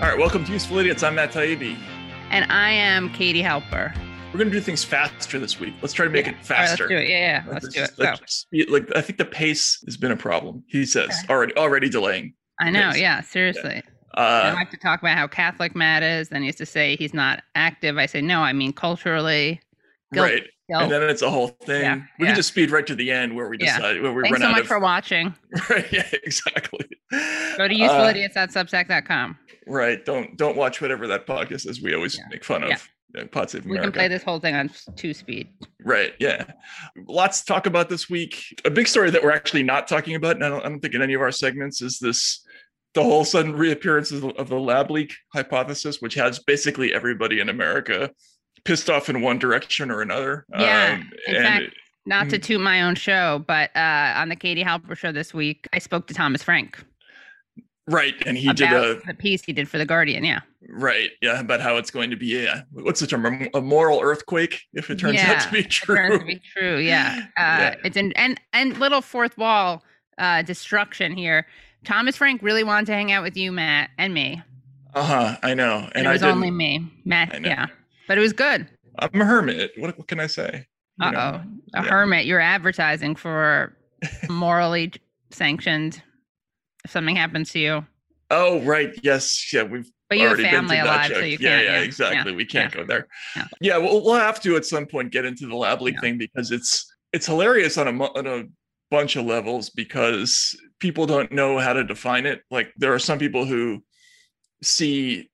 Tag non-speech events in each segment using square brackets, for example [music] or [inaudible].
All right, welcome to Useful Idiots. I'm Matt Taibbi. And I am Katie Halper. We're going to do things faster this week. Let's try to make Yeah. it faster. Right, let's do it. Yeah, yeah. Let's, do it. Let's speed- like I think the pace has been a problem. He says Okay. already already delaying. I know. Yes. Yeah, seriously. I Uh, like to talk about how Catholic Matt is. Then he used to say he's not active. I say, no, I mean culturally. Guilt- right, guilt. and then it's a whole thing. Yeah, We yeah. can just speed right to the end where we Yeah. decide where we Thanks run so out much of. for watching. [laughs] Right, yeah, exactly. Go to Uh, usefulidiots.substack.com. right, don't don't watch whatever that podcast is. We always Yeah. make fun of. Yeah. Pod Save We can play this whole thing on two speed. Right. Yeah. Lots to talk about this week. A big story that we're actually not talking about, and I don't, I don't think in any of our segments, is this the whole sudden reappearance of the, of the lab leak hypothesis, which has basically everybody in America pissed off in one direction or another. Yeah, in and fact, Not to toot my own show, but uh, on the Katie Halper show this week, I spoke to Thomas Frank right. And he did a the piece he did for the Guardian. Yeah. right. Yeah. About how it's going to be a what's the term? A- A moral earthquake if it turns out to be true. turns to be true. [laughs] Yeah. Uh, Yeah. It's in and and little fourth wall uh, destruction here. Thomas Frank really wanted to hang out with you, Matt, and me, Uh huh. I know. and, it I was only me, Matt. Yeah, but it was good. I'm a hermit. What, what can I say? Uh oh, a yeah. hermit. You're advertising for [laughs] morally sanctioned. If something happens to you, Oh, right. Yes. Yeah. We've but you have family alive, so you yeah, can't. yeah, yeah, exactly. We can't go there. Yeah. Yeah, well, we'll have to at some point get into the lab leak Yeah. thing because it's it's hilarious on a on a bunch of levels because people don't know how to define it. Like there are some people who see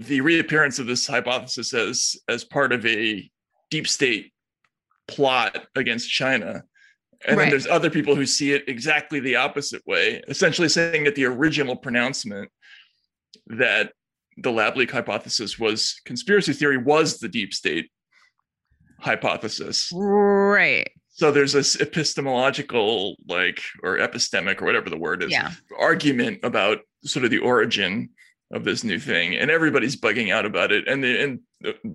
the reappearance of this hypothesis as as part of a deep state plot against China. And then there's other people who see it exactly the opposite way, essentially saying that the original pronouncement that the lab leak hypothesis was conspiracy theory was the deep state hypothesis. Right. So there's this epistemological, like, or epistemic, or whatever the word is, Yeah. argument about sort of the origin of this new thing, and everybody's bugging out about it, and they and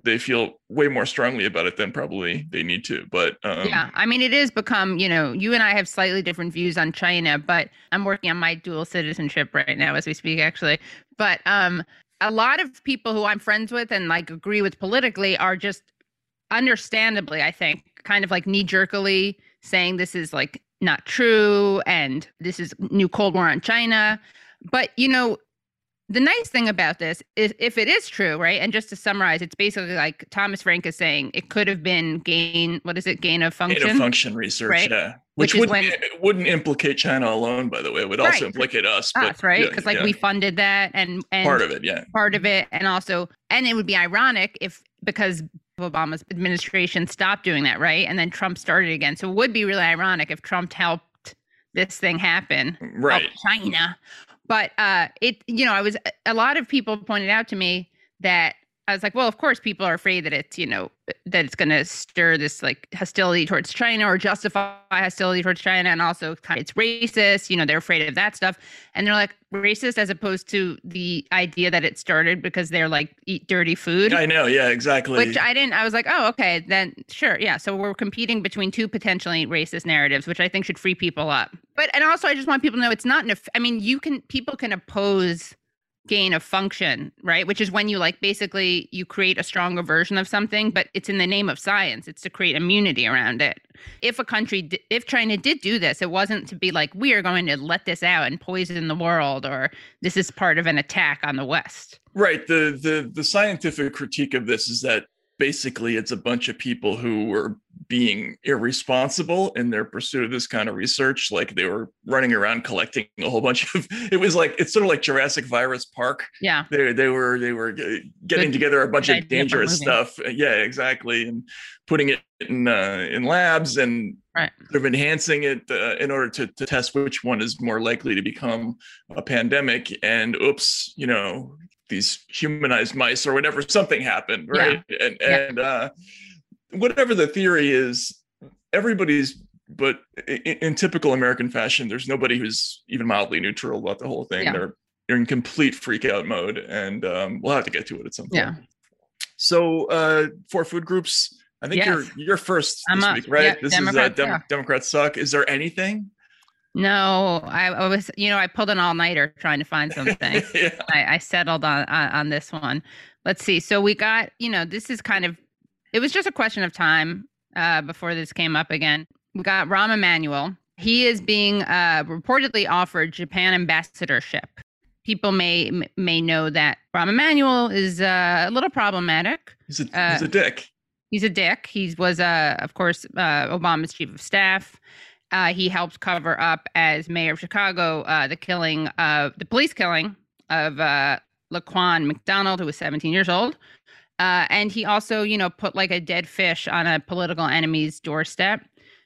they feel way more strongly about it than probably they need to. But um, yeah, I mean, it is become, you know, you and I have slightly different views on China, but I'm working on my dual citizenship right now as we speak, actually. But um, a lot of people who I'm friends with and like agree with politically are just understandably, I think, kind of like knee jerkily saying this is like not true and this is new Cold War on China. But, you know, the nice thing about this is if it is true, right? And just to summarize, it's basically like Thomas Frank is saying it could have been gain, what is it, gain of function? gain of function research, right? yeah, Which which, is would when- wouldn't implicate China alone, by the way. It would Right. also implicate us, but us, right? yeah, Because like yeah, we funded that and and part of it, yeah. part of it, and also, and it would be ironic if because Obama's administration stopped doing that, right? And then Trump started again. So it would be really ironic if Trump helped this thing happen, Right. China. But uh, it, you know, I was a lot of people pointed out to me that I was like, well, of course, people are afraid that it's, you know, that it's going to stir this like hostility towards China or justify hostility towards China, and also it's racist. You know, they're afraid of that stuff, and they're like racist as opposed to the idea that it started because they're like eat dirty food. I know, yeah, exactly. Which I didn't. I was like, oh, okay, then sure, yeah. So we're competing between two potentially racist narratives, which I think should free people up. But and also, I just want people to know it's not. An, I mean, you can people can oppose gain of function, right? Which is when you like basically you create a stronger version of something, but it's in the name of science. It's to create immunity around it. If a country, if China did do this, it wasn't to be like we are going to let this out and poison the world, or this is part of an attack on the West. Right. The the the scientific critique of this is that basically it's a bunch of people who were being irresponsible in their pursuit of this kind of research. Like they were running around collecting a whole bunch of. [laughs] It was like it's sort of like Jurassic Virus Park. Yeah. They they were they were getting Good- together a bunch good of dangerous stuff. Yeah, exactly, and putting it in uh, in labs and Right. sort of enhancing it uh, in order to, to test which one is more likely to become a pandemic. And oops, you know, these humanized mice or whatever, something happened, Yeah. right? And Yeah. and uh, whatever the theory is, everybody's. But in, in typical American fashion, there's nobody who's even mildly neutral about the whole thing. Yeah. They're they're in complete freak out mode, and um, we'll have to get to it at some point. Yeah. So uh, for food groups, I think Yes. you're you're first I'm this up. week, right? Yeah, this Democrats is uh, Dem-. Democrats suck. Is there anything No, I, I was, you know, I pulled an all nighter trying to find something. [laughs] yeah. I, I settled on, on on this one. Let's see. So we got, you know, this is kind of, it was just a question of time uh, before this came up again. We got Rahm Emanuel. He is being uh, reportedly offered Japan ambassadorship. People may may know that Rahm Emanuel is uh, a little problematic. He's a, he's a dick. He's a dick. He was, uh, of course, uh, Obama's chief of staff. Uh, he helped cover up as mayor of Chicago uh, the killing of the police killing of uh, Laquan McDonald, who was 17 years old. Uh, and he also, you know, put like a dead fish on a political enemy's doorstep.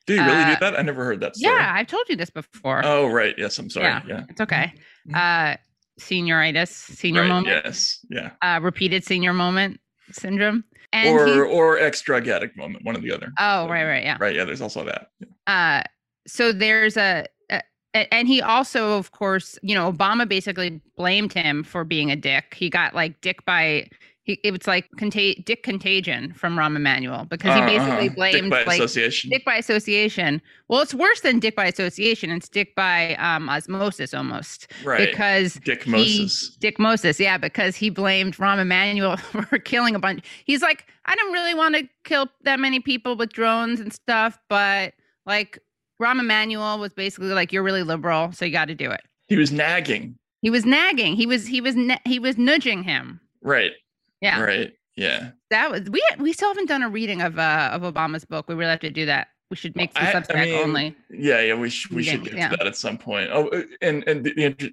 Did he really Uh, do that? I never heard that story. Yeah, I've told you this before. Oh, right. Yes, I'm sorry. Yeah. Yeah. It's okay. Mhm. Uh, senioritis, senior right. moment, Yes. Yeah. uh, repeated senior moment syndrome. And or he, or ex drug addict moment, one or the other. oh, right, right, yeah. Right. Yeah. There's also that. uh so there's a, a a- and he also of course you know obama basically blamed him for being a dick he got like dick by he, it was like contag- dick contagion from Rahm Emanuel because he Uh, basically uh-huh. blamed Dick by like association. dick by association well it's worse than dick by association it's dick by um osmosis almost right. because Dick Moses. Dick Moses, yeah, because he blamed Rahm Emanuel [laughs] for killing a bunch. He's like, I don't really want to kill that many people with drones and stuff, but like Rahm Emanuel was basically like, you're really liberal, so you got to do it. He was nagging. He was nagging. He was he was na- he was nudging him. Right. Yeah, Right. Yeah. that was we we still haven't done a reading of uh of Obama's book. We really have to do that. We should make the I- I mean, only. Yeah. Yeah. We should we should get yeah. to that at some point. Oh, uh, and and the, the,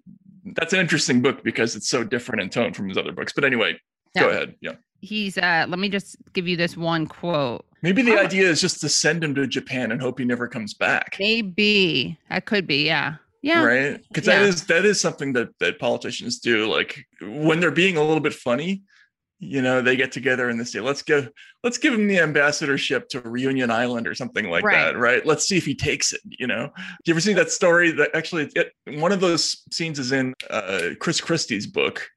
that's an interesting book because it's so different in tone from his other books. But anyway, go ahead. Yeah. He's uh let me just give you this one quote. Maybe the Oh. idea is just to send him to Japan and hope he never comes back. Maybe that could be, yeah. Yeah. Right. Because that Yeah. is that is something that that politicians do. Like when they're being a little bit funny, you know, they get together and they say, "Let's give let's give him the ambassadorship to Reunion Island or something like Right. that." Right. Let's see if he takes it. You know. Do you ever see that story? That actually, it, one of those scenes is in uh, Chris Christie's book.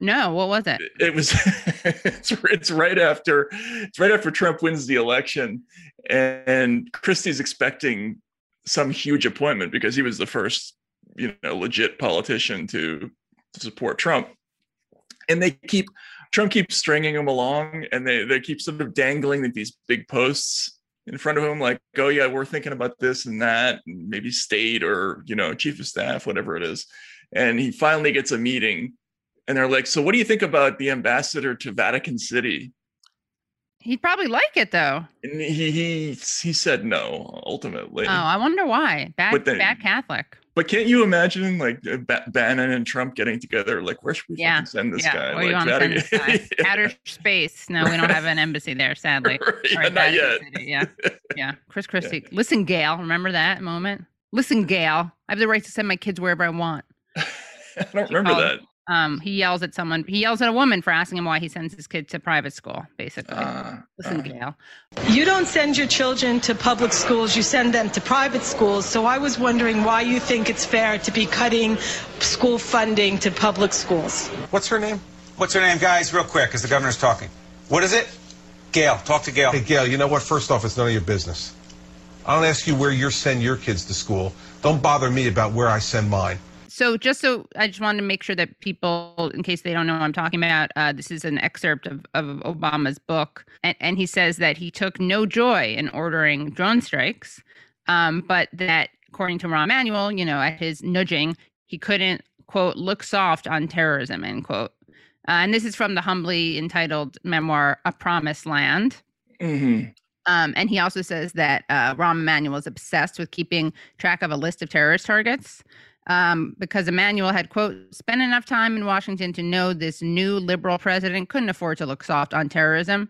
No, what was it? It was [laughs] it's, it's right after it's right after Trump wins the election, and Christie's expecting some huge appointment because he was the first, you know, legit politician to support Trump. And they keep Trump keeps stringing them along, and they they keep sort of dangling these big posts in front of him, like, "Oh yeah, we're thinking about this and that, and maybe state or you know, chief of staff, whatever it is." And he finally gets a meeting, and they're like, "So what do you think about the ambassador to Vatican City?" He'd probably like it though. And he he he said no ultimately. Oh, I wonder why. Bad, then- bad Catholic. But can't you imagine like uh, Bannon and Trump getting together? Like, where should we Yeah, send this yeah. guy? Where you like, send this guy? [laughs] Outer space. No, we don't have an embassy there, [laughs] sadly. Yeah, not yet. City, Yeah, [laughs] yeah. Chris Christie. Listen, Gail. Remember that moment? Listen, Gail. I have the right to send my kids wherever I want. I don't remember called- that. Um, he yells at someone. He yells at a woman for asking him why he sends his kid to private school. Basically, Uh, listen, uh, Gail. You don't send your children to public schools, you send them to private schools. So I was wondering why you think it's fair to be cutting school funding to public schools. What's her name? What's her name, guys? Real quick, because the governor's talking. What is it? Gail. Talk to Gail. Hey, Gail, you know what? First off, it's none of your business. I don't ask you where you send your kids to school. Don't bother me about where I send mine. So just so I just wanted to make sure that people, in case they don't know what I'm talking about, uh, this is an excerpt of, of Obama's book, and, and he says that he took no joy in ordering drone strikes, um, but that according to Rahm Emanuel, you know, at his nudging, he couldn't quote look soft on terrorism end quote. Uh, and this is from the humbly entitled memoir "A Promised Land." mhm. Um, and he also says that uh, Rahm Emanuel is obsessed with keeping track of a list of terrorist targets um, because Emanuel had, quote, spent enough time in Washington to know this new liberal president couldn't afford to look soft on terrorism.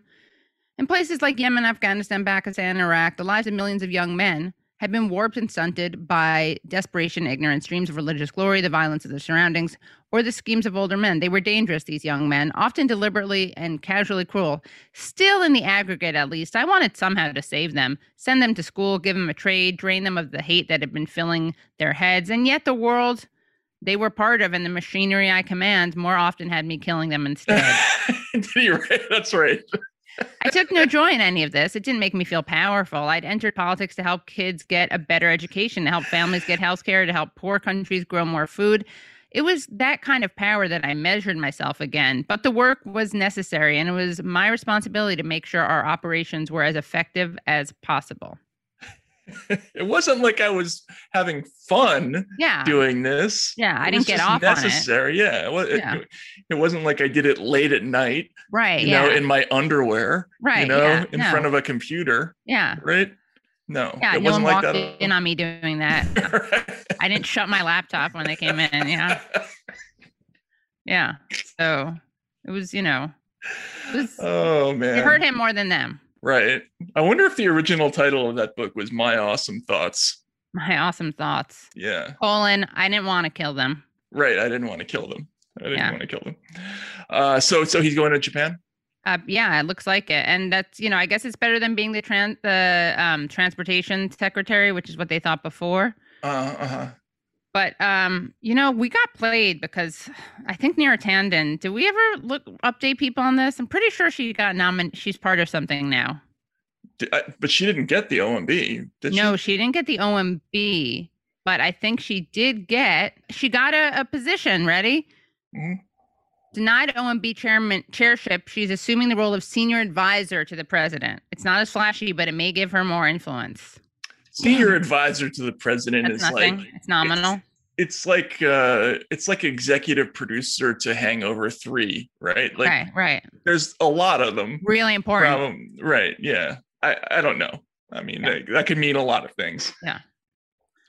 In places like Yemen, Afghanistan, Pakistan, Iraq, the lives of millions of young men had been warped and stunted by desperation, ignorance, dreams of religious glory, the violence of their surroundings, or the schemes of older men. They were dangerous, these young men, often deliberately and casually cruel. Still, in the aggregate at least, I wanted somehow to save them, send them to school, give them a trade, drain them of the hate that had been filling their heads. And yet, the world they were part of and the machinery I command more often had me killing them instead. [laughs] That's right. I took no joy in any of this. It didn't make me feel powerful. I'd entered politics to help kids get a better education, to help families get health care, to help poor countries grow more food. It was that kind of power that I measured myself again. But the work was necessary, and it was my responsibility to make sure our operations were as effective as possible. [laughs] it wasn't like I was having fun Yeah. doing this. Yeah, I didn't get off on it. necessary. Yeah, it, wa- it, it wasn't like I did it late at night, Right. you yeah. know, in my underwear, right. you know, yeah. in no. front of a computer, Yeah. right? No, Yeah. it No wasn't one like walked that. in on me doing that. [laughs] I didn't shut my laptop when they came in. Yeah. [laughs] Yeah. So it was, you know, was, oh man, it hurt him more than them. Right. I wonder if the original title of that book was My Awesome Thoughts. My awesome thoughts. Yeah. Colon, I didn't want to kill them. Right. I didn't want to kill them. I didn't Yeah. want to kill them. Uh, so so he's going to Japan. Uh, yeah, it looks like it, and that's you know I guess it's better than being the tran- the um, transportation secretary, which is what they thought before. Uh huh. But um, you know we got played because I think Neera Tanden. Did we ever look update people on this? I'm pretty sure she got nominated. She's part of something now. But she didn't get the OMB. Did no, she? she didn't get the OMB, but I think she did get. She got a, a position. Ready? Mhm. Denied OMB chairman chairship. She's assuming the role of senior advisor to the president. It's not as flashy, but it may give her more influence. Senior [laughs] advisor to the president That's is nothing. like it's nominal. it's like uh it's like executive producer to Hangover Three, right? Like right, right. there's a lot of them. Really important. Problem, right? Yeah. I I don't know. I mean Yeah. that, that could mean a lot of things. Yeah.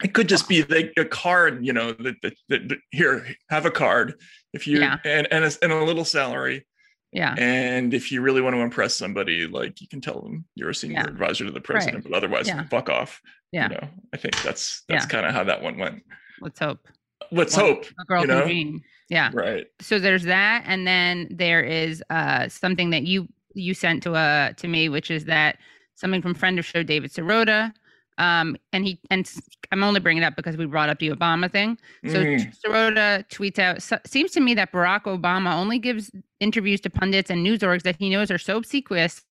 It could just be like a card, you know, that, that, that, that- here have a card if you Yeah. and and a, and a little salary, Yeah. and if you really want to impress somebody, like you can tell them you're a senior Yeah. advisor to the president, but otherwise, Yeah. fuck off. Yeah. You know, I think that's that's Yeah. kind of how that one went. Let's hope. Let's Well, hope. A girl you can know? dream. Yeah. Right. so there's that and then there is uh something that you you sent to uh to me which is that something from friend of show david sirota um and he and I'm only bringing it up because we brought up the obama thing so Mm. sirota tweets out seems to me that barack obama only gives interviews to pundits and news orgs that he knows are so obsequious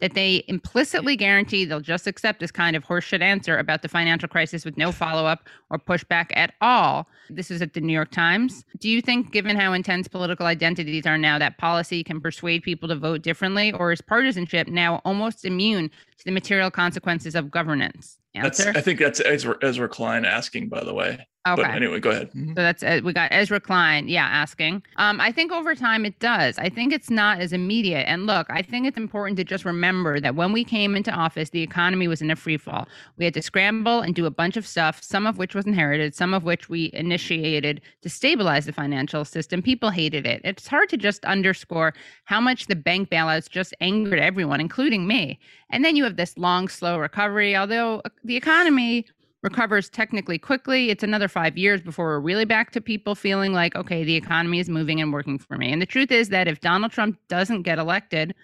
that they implicitly guarantee they'll just accept this kind of horseshit answer about the financial crisis with no follow-up or pushback at all. This is at the New York Times. Do you think, given how intense political identities are now, that policy can persuade people to vote differently, or is partisanship now almost immune to the material consequences of governance? That's I think that's Ezra, Ezra Klein asking, by the way. okay. But anyway, go ahead. Mhm. So that's uh, we got Ezra Klein, yeah, asking. Um, I think over time it does. I think it's not as immediate. And look, I think it's important to just remember that when we came into office, the economy was in a free fall. We had to scramble and do a bunch of stuff, some of which was inherited, some of which we initiated to stabilize the financial system. People hated it. It's hard to just underscore how much the bank bailouts just angered everyone, including me. And then you have this long, slow recovery. Although uh, the economy recovers technically quickly, it's another five years before we're really back to people feeling like, okay, the economy is moving and working for me. And the truth is that if Donald Trump doesn't get elected,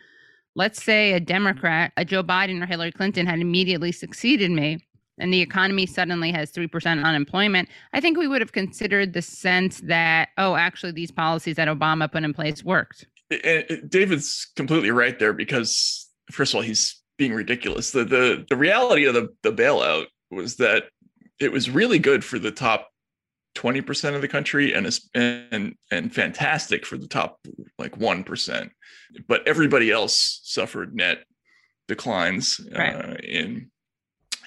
let's say a Democrat, a Joe Biden or Hillary Clinton had immediately succeeded me, and the economy suddenly has 3% unemployment, I think we would have considered the sense that, oh, actually, these policies that Obama put in place worked. David's completely right there because first of all, he's being ridiculous. The the the reality of the the bailout was that it was really good for the top 20% of the country and and and fantastic for the top like 1%. But everybody else suffered net declines Right. uh, in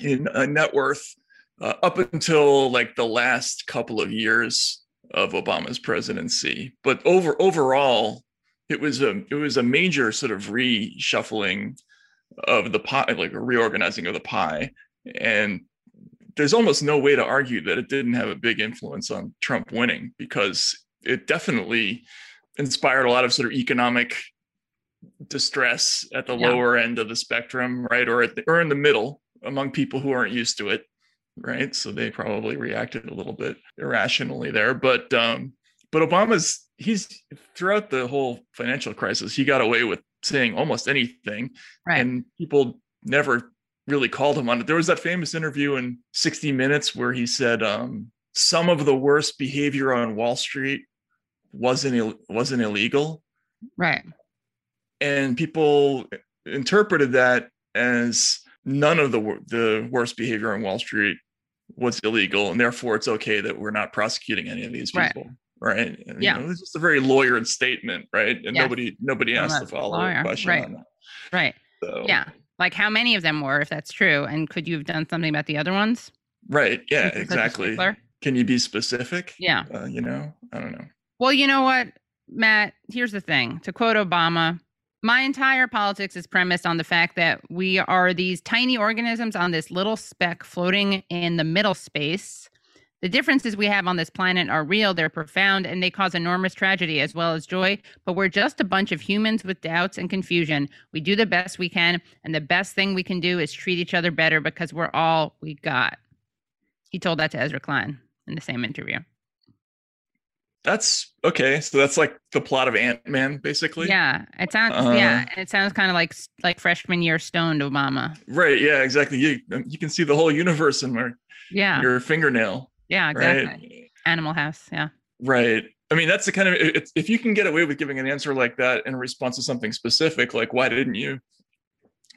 in uh, net worth uh, up until like the last couple of years of Obama's presidency. But over overall, it was a it was a major sort of reshuffling of the pie, like a reorganizing of the pie, and there's almost no way to argue that it didn't have a big influence on Trump winning because it definitely inspired a lot of sort of economic distress at the Yeah. lower end of the spectrum, right, or at the, or in the middle among people who aren't used to it, right? So they probably reacted a little bit irrationally there, but um, but Obama's he's throughout the whole financial crisis, he got away with saying almost anything, Right. and people never really called him on it. There was that famous interview in 60 Minutes where he said um, some of the worst behavior on Wall Street wasn't Ill- wasn't illegal, Right. and people interpreted that as none of the the worst behavior on Wall Street was illegal, and therefore it's okay that we're not prosecuting any of these people. Right. And, Yeah. You know, it's just a very lawyered statement, right? And Yes. nobody nobody asked the follow up question Right. on that. Right. So, Yeah. Like how many of them were, if that's true, and could you have done something about the other ones? Right. Yeah. Is it such a Exactly. Can you be specific? Yeah. Uh, you know, I don't know. Well, you know what, Matt? Here's the thing. To quote Obama, my entire politics is premised on the fact that we are these tiny organisms on this little speck floating in the middle space. The differences we have on this planet are real, they're profound, and they cause enormous tragedy as well as joy. But we're just a bunch of humans with doubts and confusion. We do the best we can, and the best thing we can do is treat each other better because we're all we got. He told that to Ezra Klein in the same interview. That's okay. So that's like the plot of Ant Man, basically. Yeah, it sounds. Uh, yeah, it sounds kind of like like freshman year stoned Obama. Right. Yeah. Exactly. You you can see the whole universe in your, Yeah, your fingernail. Yeah, exactly. Right. Animal House. Yeah, Right. I mean, that's the kind of if you can get away with giving an answer like that in response to something specific, like why didn't you,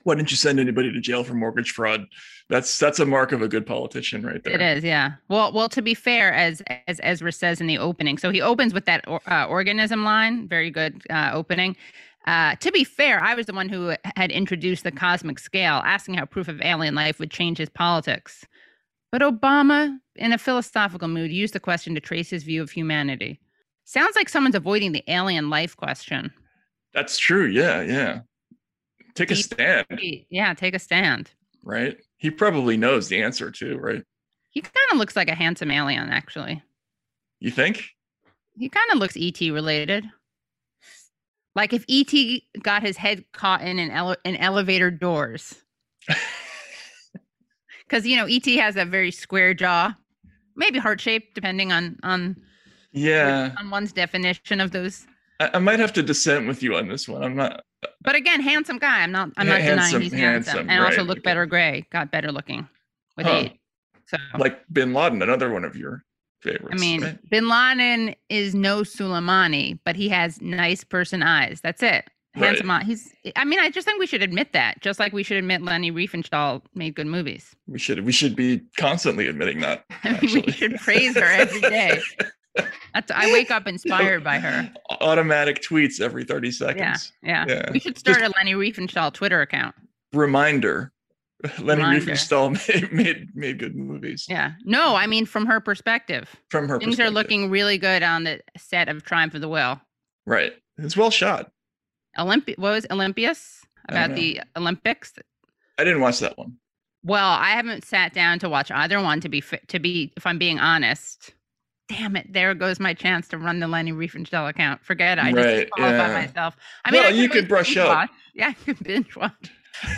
why didn't you send anybody to jail for mortgage fraud? That's that's a mark of a good politician, right there. it is. Yeah. Well, well, to be fair, as as Ezra says in the opening, so he opens with that uh, organism line. Very good uh, opening. Uh, to be fair, I was the one who had introduced the cosmic scale, asking how proof of alien life would change his politics. But Obama, in a philosophical mood, used the question to trace his view of humanity. Sounds like someone's avoiding the alien life question. That's true. Yeah. Yeah. Take a stand, Yeah, take a stand. right? He probably knows the answer too, right? He kind of looks like a handsome alien, actually. You think? He kind of looks ET related. Like if ET got his head caught in an, ele- in elevator doors. [laughs] Because, you know, ET has a very square jaw, maybe heart shape depending on, on, Yeah. on one's definition of those. I, I might have to dissent with you on this one. I'm not. Uh, but again, handsome guy. I'm not, I'm not denying handsome- he's handsome. handsome, And also right, look okay. better gray, got better looking with Huh. age. So, like Bin Laden, another one of your favorites. I mean, right? Bin Laden is no Soleimani, but he has nice person eyes. That's it. Right. Handsome. eye- He's. I mean, I just think we should admit that, just like we should admit Leni Riefenstahl made good movies. we should we should be constantly admitting that. [laughs] We should praise her every day. That's. I wake up inspired by her. [laughs] Automatic tweets every 30 seconds. yeah. Yeah. We should start a Leni Riefenstahl Twitter account. Reminder. [laughs] Leni Reminder. Riefenstahl made, made made good movies Yeah. No, I mean from her perspective, from her things are looking really good on the set of Triumph of the Will. right. It's well shot. Olympi- What was Olympius about uh-huh. the Olympics? I didn't watch that one. Well, I haven't sat down to watch either one. To be fi- to be, if I'm being honest, damn it, there goes my chance to run the Leni Riefenstahl account. Forget it. I just Right, yeah. myself. I mean, Well, I you could brush up. watch. [laughs] Yeah, I could binge watch.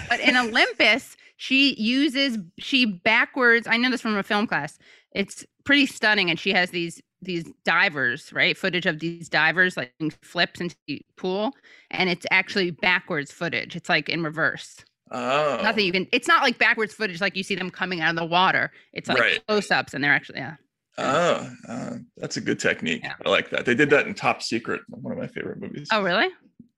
But in Olympus, she uses she backwards. I know this from a film class. It's pretty stunning, and she has these these divers, right? Footage of these divers like flips into the pool, and it's actually backwards footage. It's like in reverse. Oh. nothing you can. It's not like backwards footage, like you see them coming out of the water. It's like Right. close-ups, and they're actually yeah. Oh, uh, that's a good technique. Yeah. I like that. They did that in Top Secret, one of my favorite movies. Oh, really?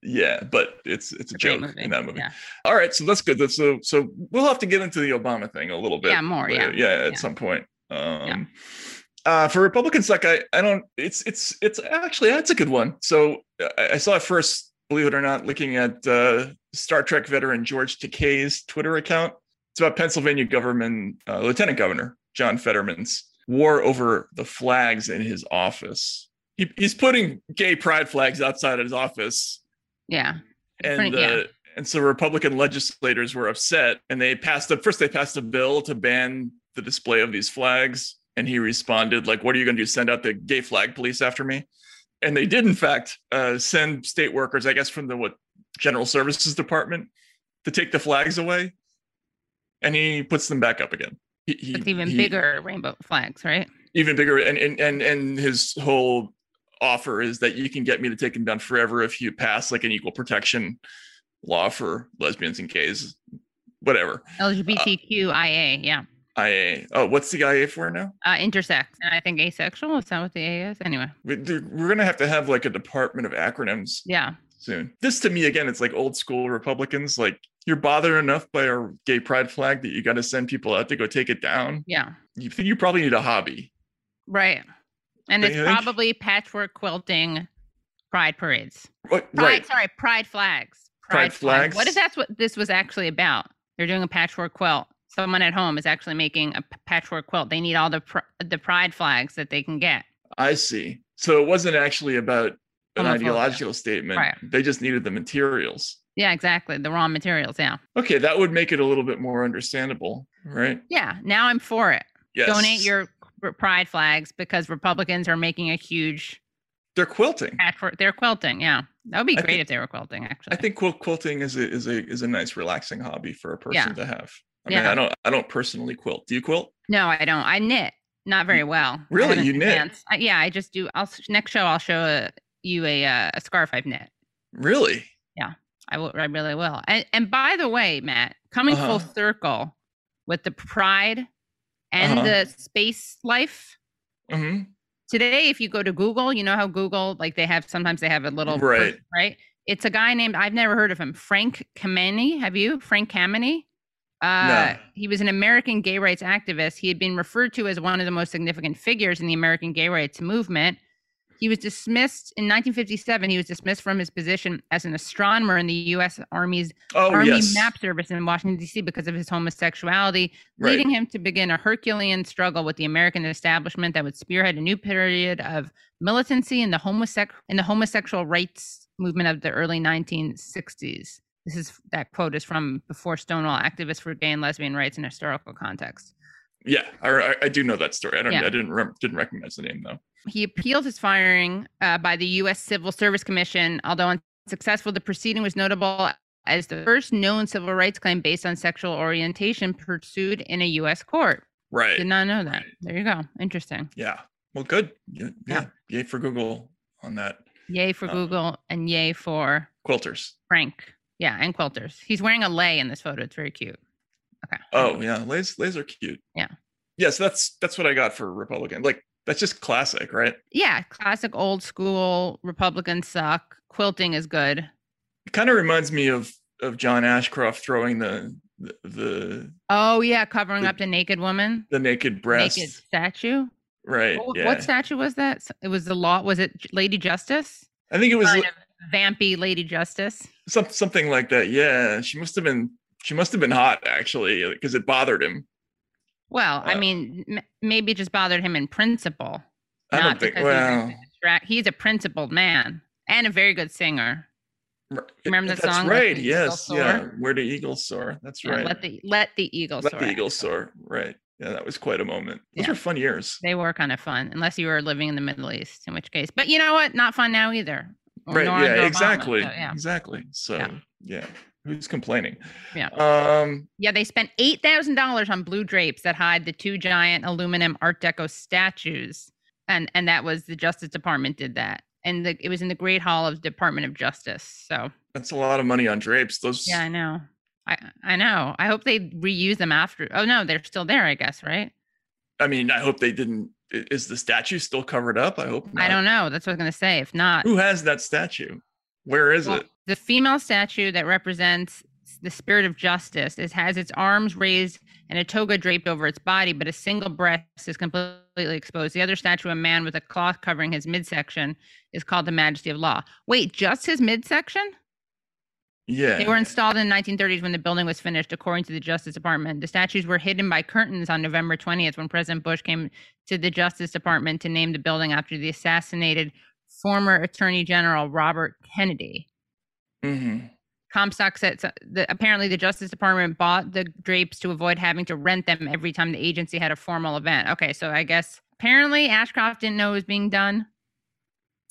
Yeah, but it's it's a, a joke in that movie. Yeah. All right, so that's good. That's so so we'll have to get into the Obama thing a little bit. Yeah, more, yeah. later. yeah, at Yeah. some point. Um, uh, for Republicans, like I, I don't. It's it's it's actually that's a good one. So I, I saw it first, believe it or not, looking at uh, Star Trek veteran George Takei's Twitter account. It's about Pennsylvania government uh, Lieutenant Governor John Fetterman's war over the flags in his office. He, he's putting gay pride flags outside of his office Yeah. and Pretty- uh, yeah. and so Republican legislators were upset, and they passed a first they passed a bill to ban the display of these flags, and he responded like, "What are you going to do? Send out the gay flag police after me?" And they did, in fact, uh, send state workers, I guess, from the what General Services Department, to take the flags away, and he puts them back up again. He, he- It's even he- bigger rainbow flags, right? even bigger and and and and his whole offer is that you can get me to take them down forever if you pass like an equal protection law for lesbians and gays whatever LGBTQIA. Yeah. Ia oh what's the ia for now Uh, intersex. And I think asexual. Is that what the A is? Anyway. We're gonna have to have like a department of acronyms Yeah. soon. This to me again, it's like old school Republicans. Like you're bothered enough by our gay pride flag that you got to send people out to go take it down. Yeah. You think you probably need a hobby. Right. And Don't it's think? probably patchwork quilting pride parades. What, Pride, right. sorry, pride flags. Pride flags. What if that's what this was actually about? They're doing a patchwork quilt. Someone at home is actually making a patchwork quilt. They need all the pr- the pride flags that they can get. I see. So it wasn't actually about an Homophobia. ideological statement. Right. They just needed the materials. Yeah, exactly. The raw materials. Yeah. Okay, that would make it a little bit more understandable, right? Yeah. Now I'm for it. Yes. Donate your pride flags because Republicans are making a huge They're quilting. patchwork. They're quilting. Yeah. That would be great think- if they were quilting, actually. I think quilt quilting is a is a is a nice relaxing hobby for a person Yeah. to have. I mean, Yeah. I don't I don't personally quilt. Do you quilt? No, I don't. I knit not very well. Really? You knit? I, yeah, I just do. I'll next show. I'll show a, you a uh, a scarf I've knit. Really? Yeah, I will. I really will. And and by the way, Matt, coming full Uh-huh. circle with the pride and Uh-huh. the space life. hmm Today, if you go to Google, you know how Google like they have sometimes they have a little Right. right. It's a guy named I've never heard of him, Frank Kameny. Have you, Frank Kameny? Uh, No. He was an American gay rights activist. He had been referred to as one of the most significant figures in the American gay rights movement. He was dismissed in 1957. He was dismissed from his position as an astronomer in the U.S. Army's Oh Army yes. Map Service in Washington D.C. because of his homosexuality, Right. leading him to begin a Herculean struggle with the American establishment that would spearhead a new period of militancy in the in the homosexual rights movement of the early 1960s. This is that quote is from before Stonewall, activists for gay and lesbian rights in historical context. Yeah, I, I, do know that story. I don't. Yeah. I didn't remember, didn't recognize the name though. He appealed his firing uh, by the U.S. Civil Service Commission. Although unsuccessful, the proceeding was notable as the first known civil rights claim based on sexual orientation pursued in a U.S. court. Right. Did not know that. Right. There you go. Interesting. Yeah. Well, good. Yeah. Yeah. Yay for Google on that. Yay for Uh, Google and yay for Quilters. Frank. Yeah, and quilters. He's wearing a lei in this photo. It's very cute. Okay. Oh yeah, lays lays are cute. Yeah. Yes, that's that's what I got for Republican. Like that's just classic, right? Yeah, classic old school Republicans suck. Quilting is good. It kind of reminds me of of John Ashcroft throwing the the the, Oh yeah, covering The- up the naked woman, the naked breast. naked statue. Right. What, yeah. what statue was that? It was the law. Was it Lady Justice? I think it was Kind of vampy Lady Justice. some, something like that. Yeah, she must have been she must have been hot actually because it bothered him. Well, I Uh, mean, m- maybe it just bothered him in principle. I don't think. Well, distract- he's a principled man and a very good singer. remember the that's song, right. the Yes. Yeah. Where the eagles soar. That's Yeah, right. Let the let the eagle Let soar. the eagles soar. Right. Yeah, that was quite a moment. Those Yeah. were fun years. They were kind of fun, unless you were living in the Middle East, in which case. But you know what? Not fun now either. Right yeah Obama, exactly so, yeah. exactly so Yeah. yeah. who's complaining Yeah. um Yeah, they spent eight thousand dollars on blue drapes that hide the two giant aluminum Art Deco statues, and and that was the Justice Department did that, and the, it was in the Great Hall of the Department of Justice. So that's a lot of money on drapes those yeah, I know, I I know. I hope they reuse them after. Oh no, they're still there, I guess, right? i mean i hope they didn't is the statue still covered up i hope I don't know. That's what I was gonna say. If not, who has that statue where is Well, it The female statue that represents the spirit of justice it has its arms raised and a toga draped over its body, but a single breast is completely exposed. The other statue, a man with a cloth covering his midsection, is called the Majesty of Law. Wait, just his midsection? Yeah They were installed in the 1930s when the building was finished, according to the Justice Department. The statues were hidden by curtains on November 20th when President Bush came to the Justice Department to name the building after the assassinated former Attorney General Robert Kennedy. hmm Comstock said the, apparently the Justice Department bought the drapes to avoid having to rent them every time the agency had a formal event. Okay, so I guess apparently Ashcroft didn't know it was being done.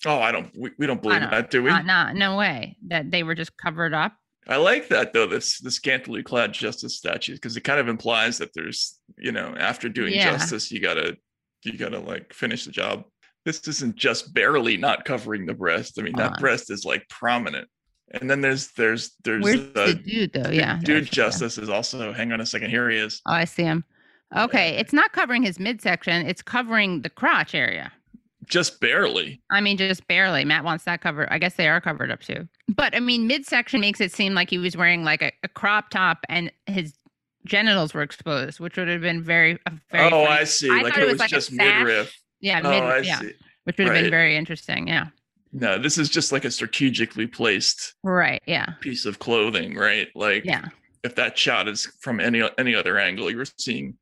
Oh i don't we, we don't believe know. that do we Not, not, no way that they were just covered up. i like that though this the scantily clad justice statue because it kind of implies that there's you know after doing Yeah. justice you gotta you gotta like finish the job this isn't just barely not covering the breast i mean that Uh. breast is like prominent and then there's there's there's Where's uh, the dude though? Yeah, dude there's- yeah. justice is also hang on a second here he is Oh, I see him. Okay, Yeah. it's not covering his midsection; it's covering the crotch area. Just barely. I mean, just barely. Matt wants that covered. I guess they are covered up too. But I mean, midsection makes it seem like he was wearing like a, a crop top and his genitals were exposed, which would have been very, very. oh, funny- I see. I like it was, was like just midriff. Yeah, Oh, mid, I yeah, see. which would have been very interesting. Yeah. No, this is just like a strategically placed Right. Yeah. piece of clothing, right? Like Yeah. if that shot is from any any other angle, you're seeing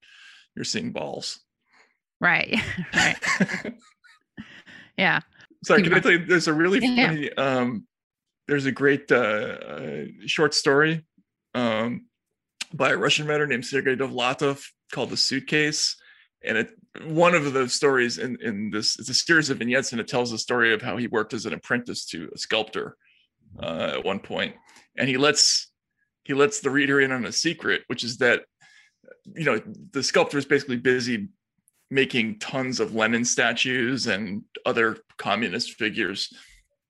you're seeing balls. Right. [laughs] right. [laughs] Yeah. Sorry, can I tell you? There's a really Yeah. funny. Um, there's a great uh, uh, short story um, by a Russian writer named Sergei Dovlatov called "The Suitcase," and it one of the stories in in this it's a series of vignettes, and it tells the story of how he worked as an apprentice to a sculptor uh, at one point, and he lets he lets the reader in on a secret, which is that you know the sculptor is basically busy making tons of Lenin statues and other communist figures,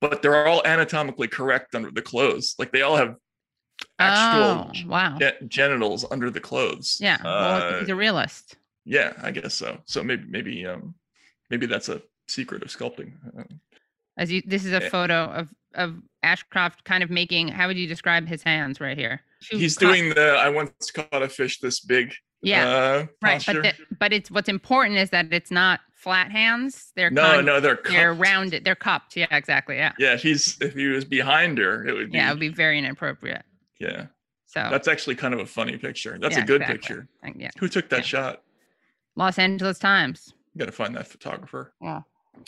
but they're all anatomically correct under the clothes. Like they all have actual oh, wow. ge- genitals under the clothes. Yeah. Well, Uh, he's a realist. yeah, I guess so. So maybe maybe um maybe that's a secret of sculpting. As you, this is a eh. photo of of Ashcroft kind of making. How would you describe his hands right here? He's doing the I once caught a fish this big. Yeah. uh, right. But the, but it's what's important is that it's not flat hands. They're no, con- no, they're They're rounded. They're cupped. Yeah. Exactly. Yeah. Yeah, if he's if he was behind her, it would be Yeah. It would be very inappropriate. yeah. So That's actually kind of a funny picture. That's yeah, a good exactly. picture. Yeah. Who took that Yeah. shot? Los Angeles Times. You got to find that photographer. Yeah.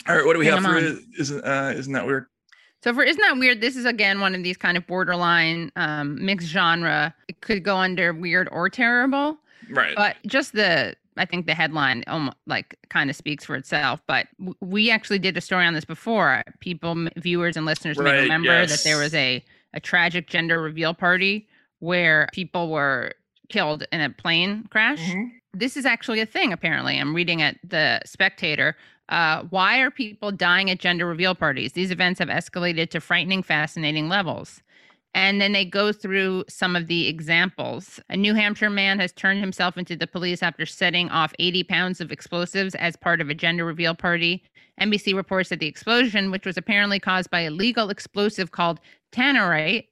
All right, what do we Bring have for on. isn't uh isn't that weird? So for isn't that weird? This is again one of these kind of borderline um, mixed genre. It could go under weird or terrible, Right. but just the I think the headline um, like kind of speaks for itself. But w- we actually did a story on this before. People, viewers, and listeners may Right, remember that there was a a tragic gender reveal party where people were killed in a plane crash Mhm. this is actually a thing apparently i'm reading at the spectator uh, why are people dying at gender reveal parties these events have escalated to frightening fascinating levels and then they go through some of the examples a new hampshire man has turned himself into the police after setting off 80 pounds of explosives as part of a gender reveal party nbc reports that the explosion which was apparently caused by a legal explosive called tannerite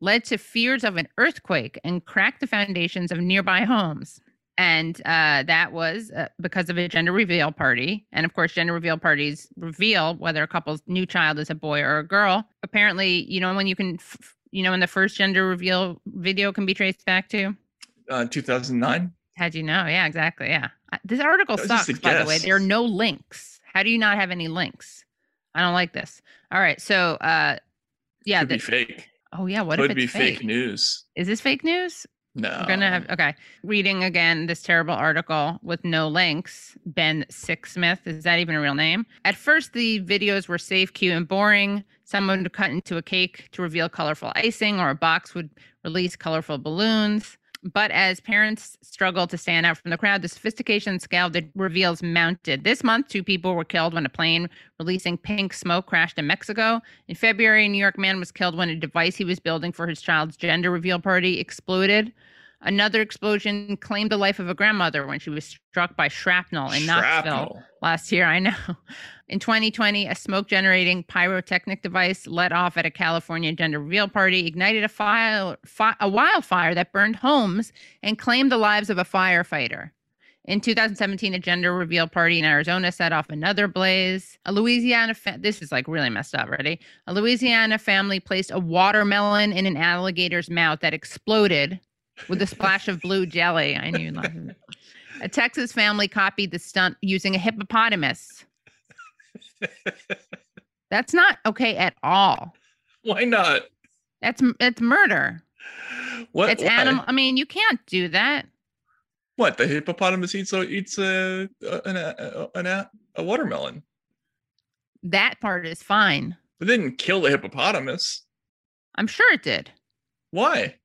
led to fears of an earthquake and cracked the foundations of nearby homes and uh, that was uh, because of a gender reveal party. And of course, gender reveal parties reveal whether a couple's new child is a boy or a girl. Apparently, you know when you can, f- you know when the first gender reveal video can be traced back to. Uh 2009. How'd you know? Yeah, exactly. Yeah, this article That was just sucks. By the way, there are no links. How do you not have any links? I don't like this. All right, so uh, yeah. Could the- be fake. oh yeah. What Could if be it's fake? news. Is this fake news? No. We're gonna have okay. Reading again this terrible article with no links. Ben Sixsmith is that even a real name? At first, the videos were safe, cute, and boring. Someone would cut into a cake to reveal colorful icing, or a box would release colorful balloons. But as parents struggle to stand out from the crowd, the sophistication scale the reveals mounted. This month, two people were killed when a plane releasing pink smoke crashed in Mexico. In February, a New York man was killed when a device he was building for his child's gender reveal party exploded. Another explosion claimed the life of a grandmother when she was struck by shrapnel in Knoxville last year. I know. [laughs] In 2020, a smoke generating pyrotechnic device let off at a California gender reveal party ignited a, fire, fi- a wildfire that burned homes and claimed the lives of a firefighter. In 2017, a gender reveal party in Arizona set off another blaze. A Louisiana, fa- this is like really messed up, already. A Louisiana family placed a watermelon in an alligator's mouth that exploded with a splash of blue jelly. I knew at. A Texas family copied the stunt using a hippopotamus. That's not okay at all. Why not? That's it's murder. What? it's why? animal. I mean, you can't do that. What? The hippopotamus eats eats a an a, an a, a watermelon. That part is fine. It didn't kill the hippopotamus. I'm sure it did. Why?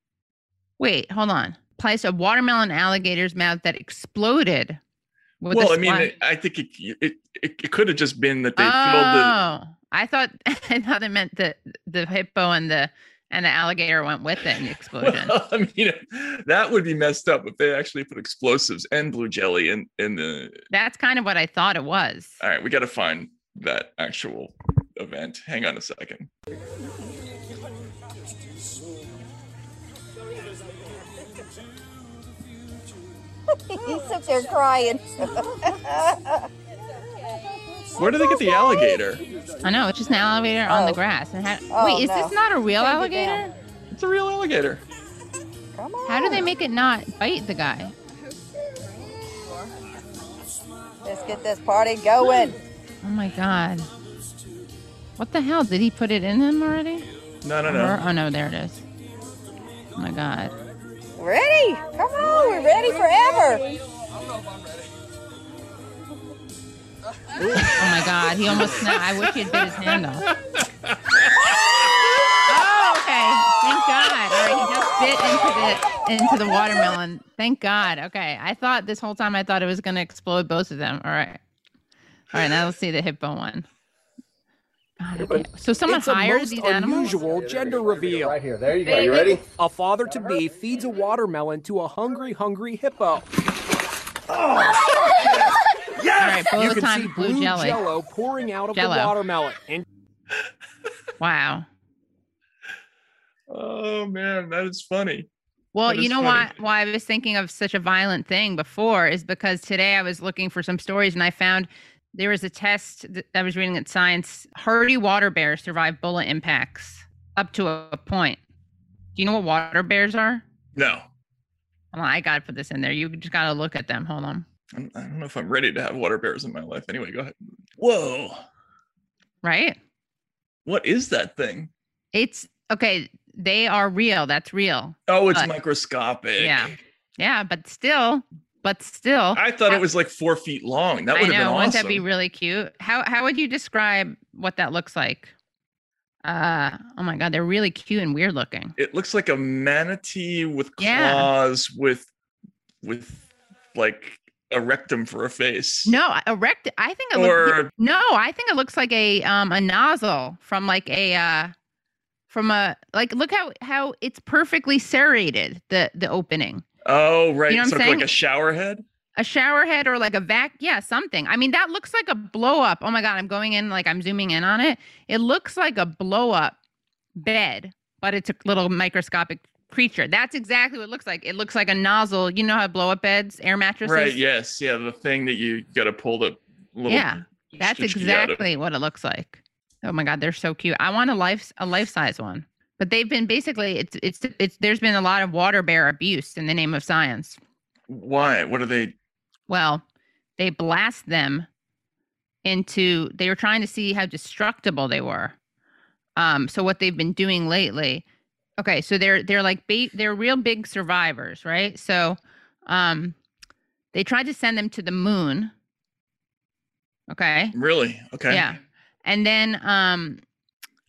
Wait, hold on. Placed a watermelon alligator's mouth that exploded. with well, I mean, it, I think it it, it, it could have just been that they filled the. oh, I thought [laughs] I thought it meant that the hippo and the and the alligator went with it in the [laughs] explosion. Well, I mean, that would be messed up if they actually put explosives and blue jelly in in the. That's kind of what I thought it was. All right, we got to find that actual event. Hang on a second. He's up there crying. Where do they get the alligator? I know it's just an alligator on the Oh. grass. And how, Oh, wait, is no. this not a real Take it down. alligator? It's a real alligator. Come on. How do they make it not bite the guy? Let's get this party going. Oh my god. What the hell? Did he put it in him already? No, no, Or- no. oh no, there it is. Oh my god. Ready? Come on, we're ready forever. Oh my god, he almost snapped. I wish he had bit his hand off. Oh, okay. Thank God. All right, he just bit into the into the watermelon. Thank God. Okay. I thought this whole time I thought it was gonna explode both of them. All right. All right, now let's see the hippo one. God, okay. So someone it's a hires most these animals? unusual gender reveal. Right here. There you go. You ready? A father to be feeds a watermelon to a hungry, hungry hippo. Oh. yes! All right, You blow can time see blue blue jelly. jello pouring out of Jello. the watermelon. And Wow. Oh man, that is funny. Well, That you know funny. why why I was thinking of such a violent thing before is because today I was looking for some stories and I found there was a test that I was reading at Science. Hardy water bears survive bullet impacts up to a point. Do you know what water bears are? No, on, I gotta put this in there. You just gotta look at them. Hold on. I'm, I don't know if I'm ready to have water bears in my life. Anyway, go ahead. Whoa, Right? what is that thing? It's okay. They are real. That's real. Oh, it's But- microscopic. Yeah. Yeah, but still, but still. I thought How- it was like four feet long. That would have been Wouldn't awesome. that be really cute? How how would you describe what that looks like? Uh oh my god, they're really cute and weird looking. it looks like a manatee with Yeah. claws with with like a rectum for a face. No, erect. I think it looks. Or- No, I think it looks like a um a nozzle from like a uh from a like look how how it's perfectly serrated the the opening Oh, right. You know what so I'm it's like a shower head. a shower head or like a vac yeah something i mean that looks like a blow up oh my god i'm going in like i'm zooming in on it it looks like a blow up bed but it's a little microscopic creature that's exactly what it looks like it looks like a nozzle you know how blow up beds air mattresses Right. Yes. Yeah. The thing that you got to pull the little. yeah that's stitches out of. exactly what it looks like oh my god they're so cute i want a life a life size one but they've been basically it's it's it's there's been a lot of water bear abuse in the name of science Why? What are they? Well, they blast them into they were trying to see how destructible they were. Um, so what they've been doing lately, okay, so they're they're like ba- they're real big survivors, right? So um they tried to send them to the moon. Okay. Really? Okay. Yeah. And then um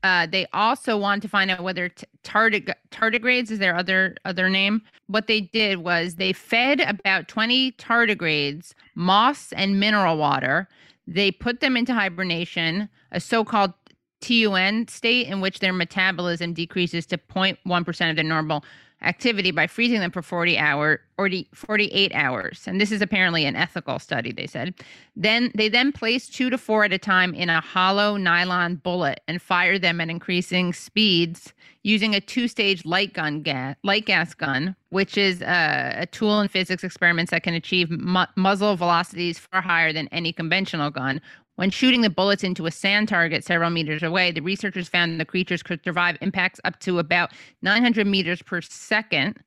uh they also wanted to find out whether t- tardig- tardigrades is their other other name. What they did was they fed about 20 tardigrades moss and mineral water. They put them into hibernation, a so-called TUN state in which their metabolism decreases to 0.1% of their normal activity by freezing them for 40 hour or 48 hours. And this is apparently an ethical study, they said. Then they then place two to four at a time in a hollow nylon bullet and fire them at increasing speeds using a two-stage light gun gas, light gas gun, which is a, a tool in physics experiments that can achieve mu- muzzle velocities far higher than any conventional gun. When shooting the bullets into a sand target several meters away, the researchers found the creatures could survive impacts up to about 900 meters per second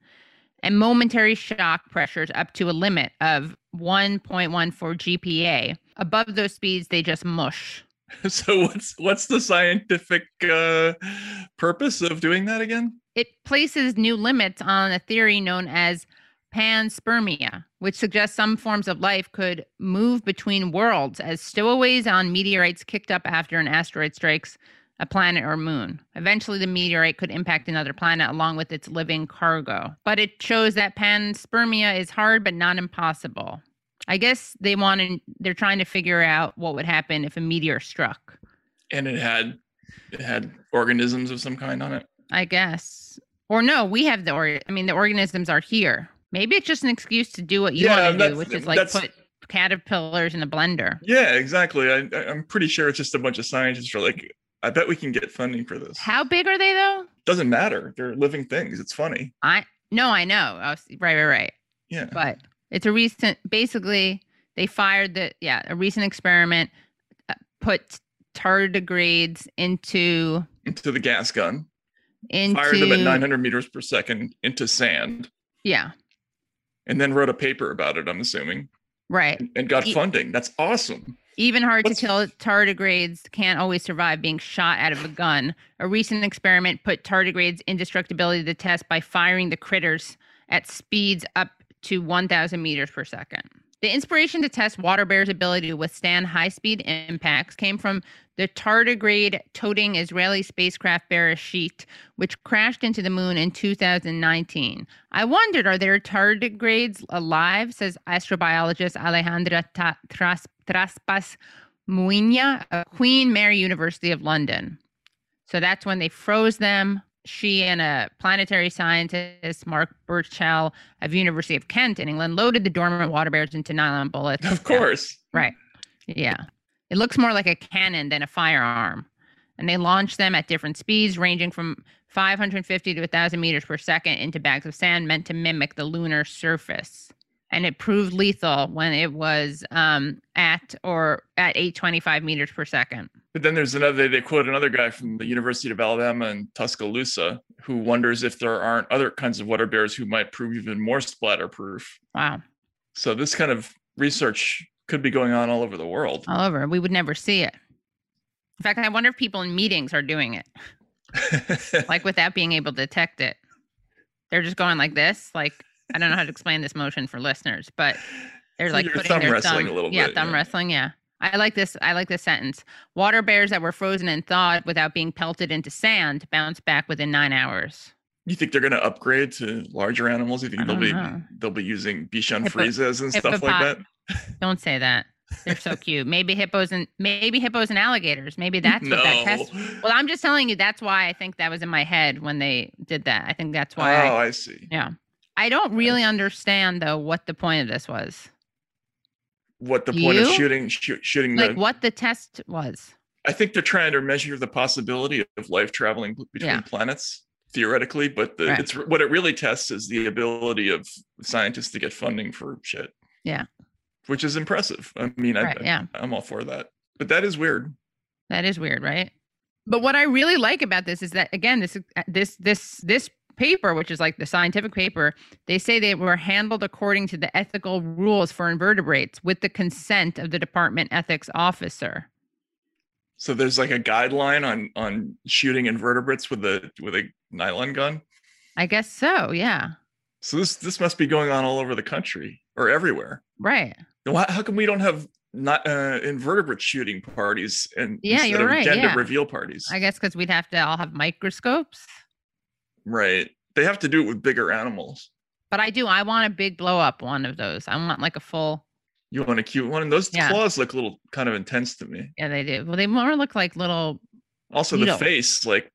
and momentary shock pressures up to a limit of 1.14 GPa. Above those speeds, they just mush. [laughs] So what's what's the scientific uh, purpose of doing that again? It places new limits on a theory known as panspermia, which suggests some forms of life could move between worlds as stowaways on meteorites kicked up after an asteroid strikes a planet or moon. Eventually, the meteorite could impact another planet along with its living cargo. But it shows that panspermia is hard but not impossible. I guess they want to, they're trying to figure out what would happen if a meteor struck. And it had it had organisms of some kind on it. I guess. Or no, we have the or I mean the organisms are here. Maybe it's just an excuse to do what you Yeah, want to do, which is like put caterpillars in a blender. Yeah, exactly. I, I'm pretty sure it's just a bunch of scientists who are like, I bet we can get funding for this. How big are they though? Doesn't matter. They're living things. It's funny. I no, I know. I was, right, right, right. Yeah. But it's a recent. Basically, they fired the yeah a recent experiment, uh, put tardigrades into Into the gas gun. into Fired them at 900 meters per second into sand, yeah and then wrote a paper about it. I'm assuming, right. and got Ye- funding. That's awesome. Even hard What's- to kill tardigrades can't always survive being shot out of a gun. A recent experiment put tardigrades' indestructibility to test by firing the critters at speeds up to 1,000 meters per second. The inspiration to test water bears' ability to withstand high speed impacts came from the tardigrade toting Israeli spacecraft Beresheet, which crashed into the moon in 2019. I wondered, are there tardigrades alive? Says astrobiologist Alejandra Ta- Tras- Traspas Muiña of Queen Mary University of London. So that's when they froze them. She and a planetary scientist, Mark Burchell of University of Kent in England, loaded the dormant water bears into nylon bullets. Of course. Right. Yeah. It looks more like a cannon than a firearm. And they launch them at different speeds, ranging from 550 to 1,000 meters per second into bags of sand meant to mimic the lunar surface. And it proved lethal when it was um, at or at 825 meters per second. But then there's another. They quote another guy from the University of Alabama in Tuscaloosa who wonders if there aren't other kinds of water bears who might prove even more splatterproof. Wow. So this kind of research could be going on all over the world. All over. We would never see it. In fact, I wonder if people in meetings are doing it, [laughs] like without being able to detect it. They're just going like this. Like, I don't know how to explain this motion for listeners, but they're like you're putting thumb their wrestling thumb, a little yeah, bit, thumb yeah. Thumb wrestling. Yeah. I like this. I like this sentence. Water bears that were frozen and thawed without being pelted into sand bounce back within nine hours. You think they're going to upgrade to larger animals? You think they'll be know. they'll be using Bichon Hippo- Friesas and stuff like that? [laughs] Don't say that. They're so cute. Maybe hippos and maybe hippos and alligators. Maybe [laughs] that's what that test No. Well, I'm just telling you, that's why I think that was in my head when they did that. I think that's why. oh, I, I see. yeah. I don't really understand though what the point of this was. What the point of shooting shoo- shooting Like the? what the test was. I think they're trying to measure the possibility of life traveling between Yeah. planets theoretically, but the, Right. it's what it really tests is the ability of scientists to get funding for shit. Yeah. which is impressive. I mean, I, Right, yeah. I'm all for that, but that is weird. That is weird, right? But what I really like about this is that again, this this this this paper, which is like the scientific paper, they say they were handled according to the ethical rules for invertebrates with the consent of the department ethics officer. So there's like a guideline on on shooting invertebrates with a with a nylon gun. I guess so. Yeah. So this this must be going on all over the country or everywhere. Right. Why, how come we don't have not uh, invertebrate shooting parties and Yeah, instead you're of right, gender yeah. reveal parties? I guess because we'd have to all have microscopes. right. They have to do it with bigger animals. But I do. I want a big blow up one of those. I want like a full. You want a cute one, and those Yeah. claws look a little kind of intense to me. Yeah, they do. Well, they more look like little. Also, Needle. the face, like,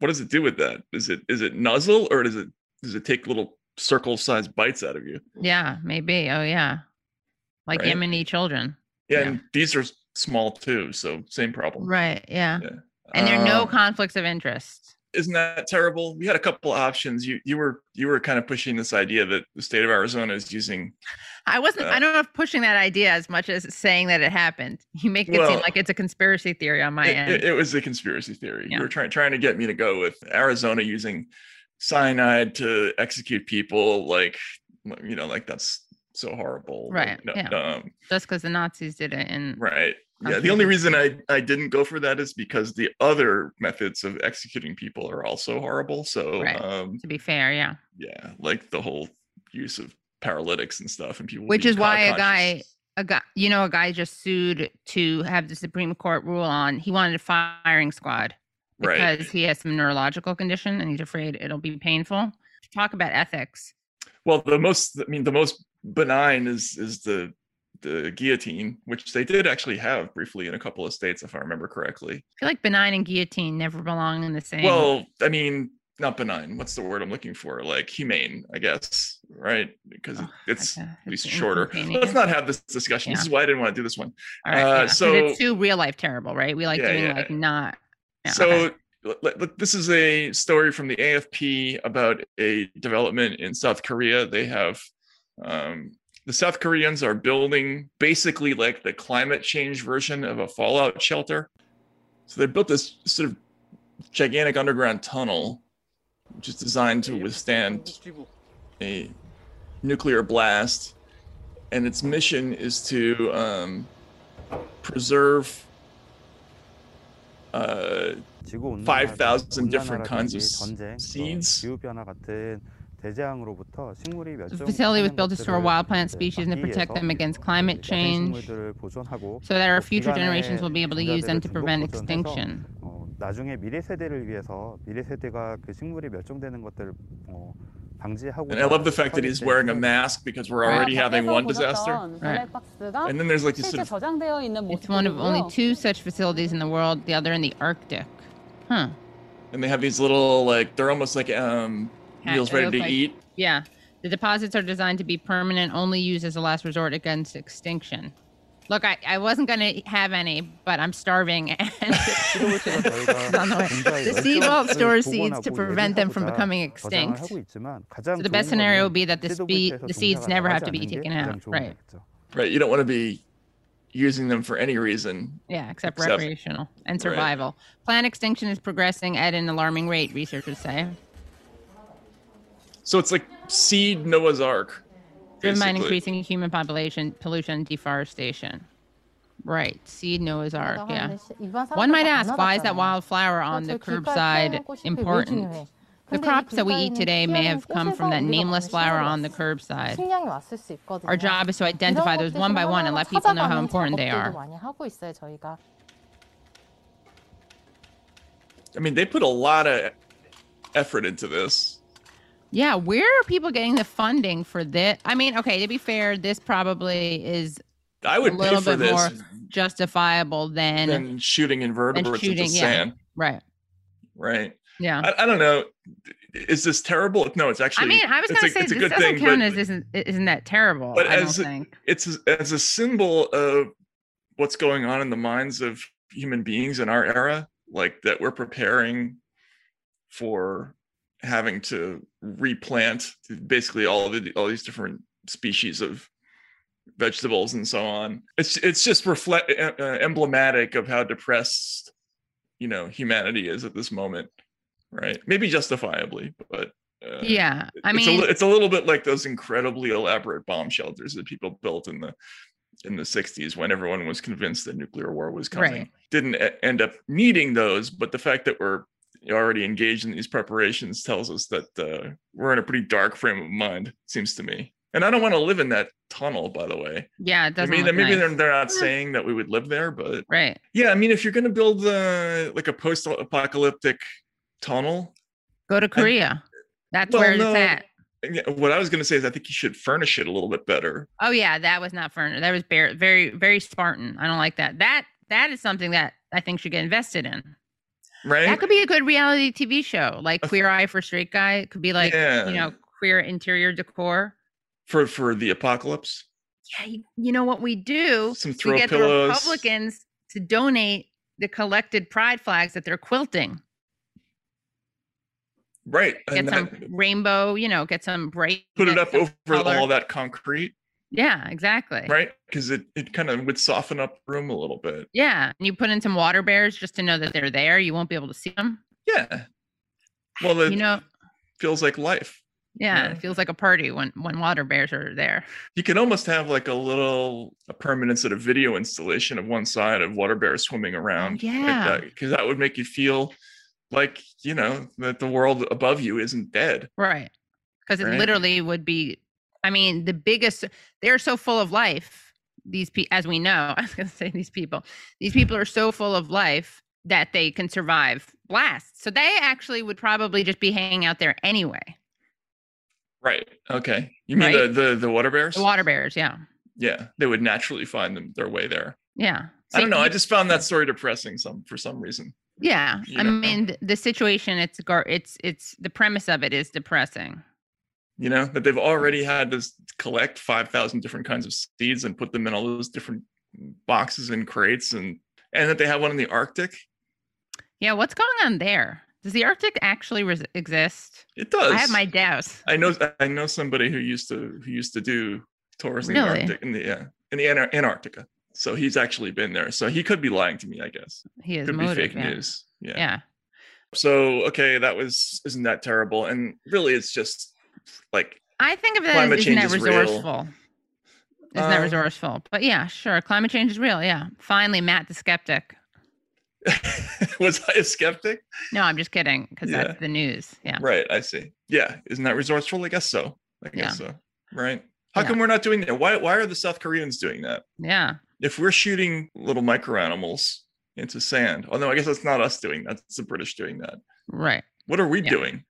what does it do with that? Is it is it nuzzle or does it does it take little circle-sized bites out of you? Yeah, maybe. Oh yeah, like Right. Yemeni children. Yeah, Yeah. and these are small too, so same problem. Right. Yeah. Yeah. And there are no Um, conflicts of interest. Isn't that terrible? We had a couple of options. You you were you were kind of pushing this idea that the state of Arizona is using. I wasn't. uh, I don't know if pushing that idea as much as saying that it happened. You make it seem like it's a conspiracy theory on my It, end. it- it was a conspiracy theory. Yeah. You were trying trying to get me to go with Arizona using cyanide to execute people. Like you know, like that's so horrible. Like, Right, no- yeah. um, Just because the Nazis did it, and right. Yeah. The only reason I I didn't go for that is because the other methods of executing people are also horrible. So Right. um, to be fair, yeah. yeah, like the whole use of paralytics and stuff, and people. Which is why a guy, a guy, you know, a guy just sued to have the Supreme Court rule on. He wanted a firing squad right? because he has some neurological condition and he's afraid it'll be painful. Talk about ethics. Well, the most I mean, the most benign is is the the guillotine, which they did actually have briefly in a couple of states, if I remember correctly. I feel like benign and guillotine never belong in the same. Well, I mean, not benign. What's the word I'm looking for? Like humane, I guess. right? Because Oh, it's okay. at least It's shorter. Let's not have this discussion. This is why I didn't want to do this one. All right. Uh, yeah. so- it's too real life terrible, right? We like Yeah, doing yeah. like not. Yeah, so okay. this is a story from the AFP about a development in South Korea. They have um, the South Koreans are building basically like the climate change version of a fallout shelter. So they built this sort of gigantic underground tunnel, which is designed to withstand a nuclear blast, and its mission is to um, preserve uh, 5,000 different kinds of s- seeds. The facility was built to store wild plant species and to protect them against climate change so that our future generations will be able to use them to prevent extinction. 나중에 미래 세대를 위해서 미래 세대가 그 식물이 멸종되는 것들을 어, 방지하고 And I love the fact that he's wearing a mask because we're already having one disaster. Right. And then there's like this sort of 저장되어 있는 It's one of only two such facilities in the world, the other in the Arctic. Huh. and they have these little like they're almost like um Ha- meals ready to like, eat. Yeah. The deposits are designed to be permanent, only used as a last resort against extinction. Look, I, I wasn't going to have any, but I'm starving. [laughs] And [laughs] the sea vault stores seeds to prevent them from becoming extinct. So the best scenario would be that the, spe- the seeds never have to be taken out. Right. Right. You don't want to be using them for any reason. Yeah, except, except recreational and survival. Right. Plant extinction is progressing at an alarming rate, researchers say. So it's like seed Noah's Ark. Driven by increasing human population, pollution, deforestation. Right, seed Noah's Ark. Yeah. One might ask, why is that wildflower on the curbside important? The crops that we eat today may have come from that nameless flower on the curbside. Our job is to identify those one by one and let people know how important they are. I mean, they put a lot of effort into this. Yeah, where are people getting the funding for this? I mean, okay, to be fair, this probably is I a would pay little bit more justifiable than, than shooting invertebrates shooting, into yeah. sand. right. Right. Yeah. I, I don't know. Is this terrible? No, it's actually. I mean, I was gonna say it's a this good doesn't thing, count but as isn't isn't that terrible. but I as don't a- think. it's as a symbol of what's going on in the minds of human beings in our era, like that we're preparing for having to replant basically all of the all these different species of vegetables and so on. It's it's just reflect uh, emblematic of how depressed you know humanity is at this moment, right? Maybe justifiably, but. Uh, yeah, I it's a, mean, it's a little bit like those incredibly elaborate bomb shelters that people built in the in the 60s when everyone was convinced that nuclear war was coming Right. didn't end up needing those but the fact that we're already engaged in these preparations tells us that uh, we're in a pretty dark frame of mind seems to me and i don't want to live in that tunnel by the way yeah, it i doesn't. I mean look maybe nice. they're, they're not saying that we would live there but right. yeah i mean if you're going to build uh, like a post-apocalyptic tunnel Go to Korea. That's Well, where no. it's at. what i was going to say is i think you should furnish it a little bit better Oh yeah, that was not furniture. That was bare, very, very Spartan. I don't like that. That that is something that I think should get invested in. Right That could be a good reality TV show, like Queer Eye for Straight Guy. It could be like Yeah. you know queer interior decor. for for the apocalypse Yeah, you, you know what we do? Some we get pillows. the Republicans to donate the collected pride flags that they're quilting. right Get and some that- rainbow, you know, get some bright. put it up over color. all that concrete Yeah, exactly. right because it, it kind of would soften up the room a little bit Yeah, and you put in some water bears just to know that they're there. You won't be able to see them. yeah well it You know, feels like life yeah, it feels like a party when when water bears are there. you can almost have like a little a permanent sort of video installation of one side of water bears swimming oh, around Oh, yeah. because that would make you feel like you know that the world above you isn't dead Right. Because it Right. literally would be, I mean, the biggest, they're so full of life. These people, as we know, [laughs] I was going to say these people, these people are so full of life that they can survive blasts. So they actually would probably just be hanging out there anyway. right okay you mean Right. the, the the water bears The water bears. Yeah. yeah they would naturally find them their way there Yeah. i don't know i just found that story depressing some for some reason yeah. you I know. mean, the situation, it's, it's, it's, the premise of it is depressing. You know that they've already had to collect five thousand different kinds of seeds and put them in all those different boxes and crates, and and that they have one in the Arctic. Yeah, what's going on there? Does the Arctic actually res- exist? It does. I have my doubts. I know. I know somebody who used to who used to do tours in the Arctic in the yeah, in the Anar- Antarctica. So he's actually been there. So he could be lying to me. I guess He is could motive, be fake yeah. news. Yeah. Yeah. So okay, that was isn't that terrible? And really, it's just like I think of it Climate as isn't that change is resourceful? Isn't that Um, resourceful? But yeah, sure. Climate change is real. Yeah. Finally, Matt the skeptic. [laughs] was I a skeptic? No, I'm just kidding because Yeah. that's the news. Yeah. Right. I see. Yeah. Isn't that resourceful? I guess so. I Yeah. guess so. Right. How Yeah. come we're not doing that? Why why are the South Koreans doing that? Yeah. If we're shooting little micro animals into sand, although I guess that's not us doing that, it's the British doing that. Right. What are we Yeah. doing?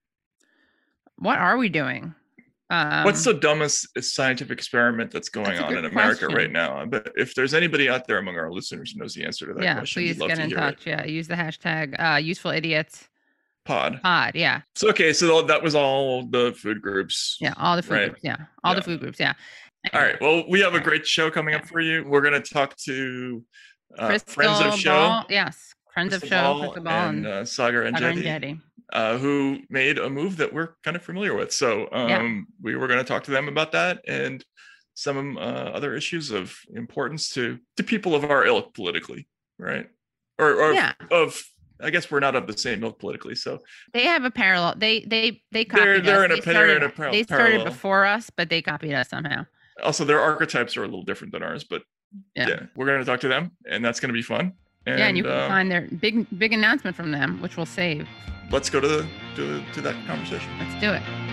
What are we doing? Um, What's the dumbest scientific experiment that's going That's on in America question. right now? But if there's anybody out there among our listeners who knows the answer to that yeah, question, please get in touch. it. Yeah, use the hashtag uh, useful idiots Pod. pod. Yeah, So okay, so that was all the food groups. yeah, all the food Right. groups. Yeah, all Yeah. the food groups. Yeah. All right. Well, we have a great show coming up for you. We're going to talk to uh, friends of show, Ball, yes, friends of show, Ball Krystal Ball and and, uh, Saagar and Saagar Enjeti. Uh, who made a move that we're kind of familiar with. So um, Yeah. we were going to talk to them about that and some uh, other issues of importance to to people of our ilk politically, right? Or, or Yeah. of I guess we're not of the same ilk politically. So They have a parallel. They they they copied They're- they're us. in a- they they're in started, a par- they started parallel. before us, but they copied us somehow. also their archetypes are a little different than ours, but Yeah. yeah, we're going to talk to them, and that's going to be fun. And, yeah, and you can uh, find their big big announcement from them, which we'll save. Let's go to the to, to that conversation. Let's do it.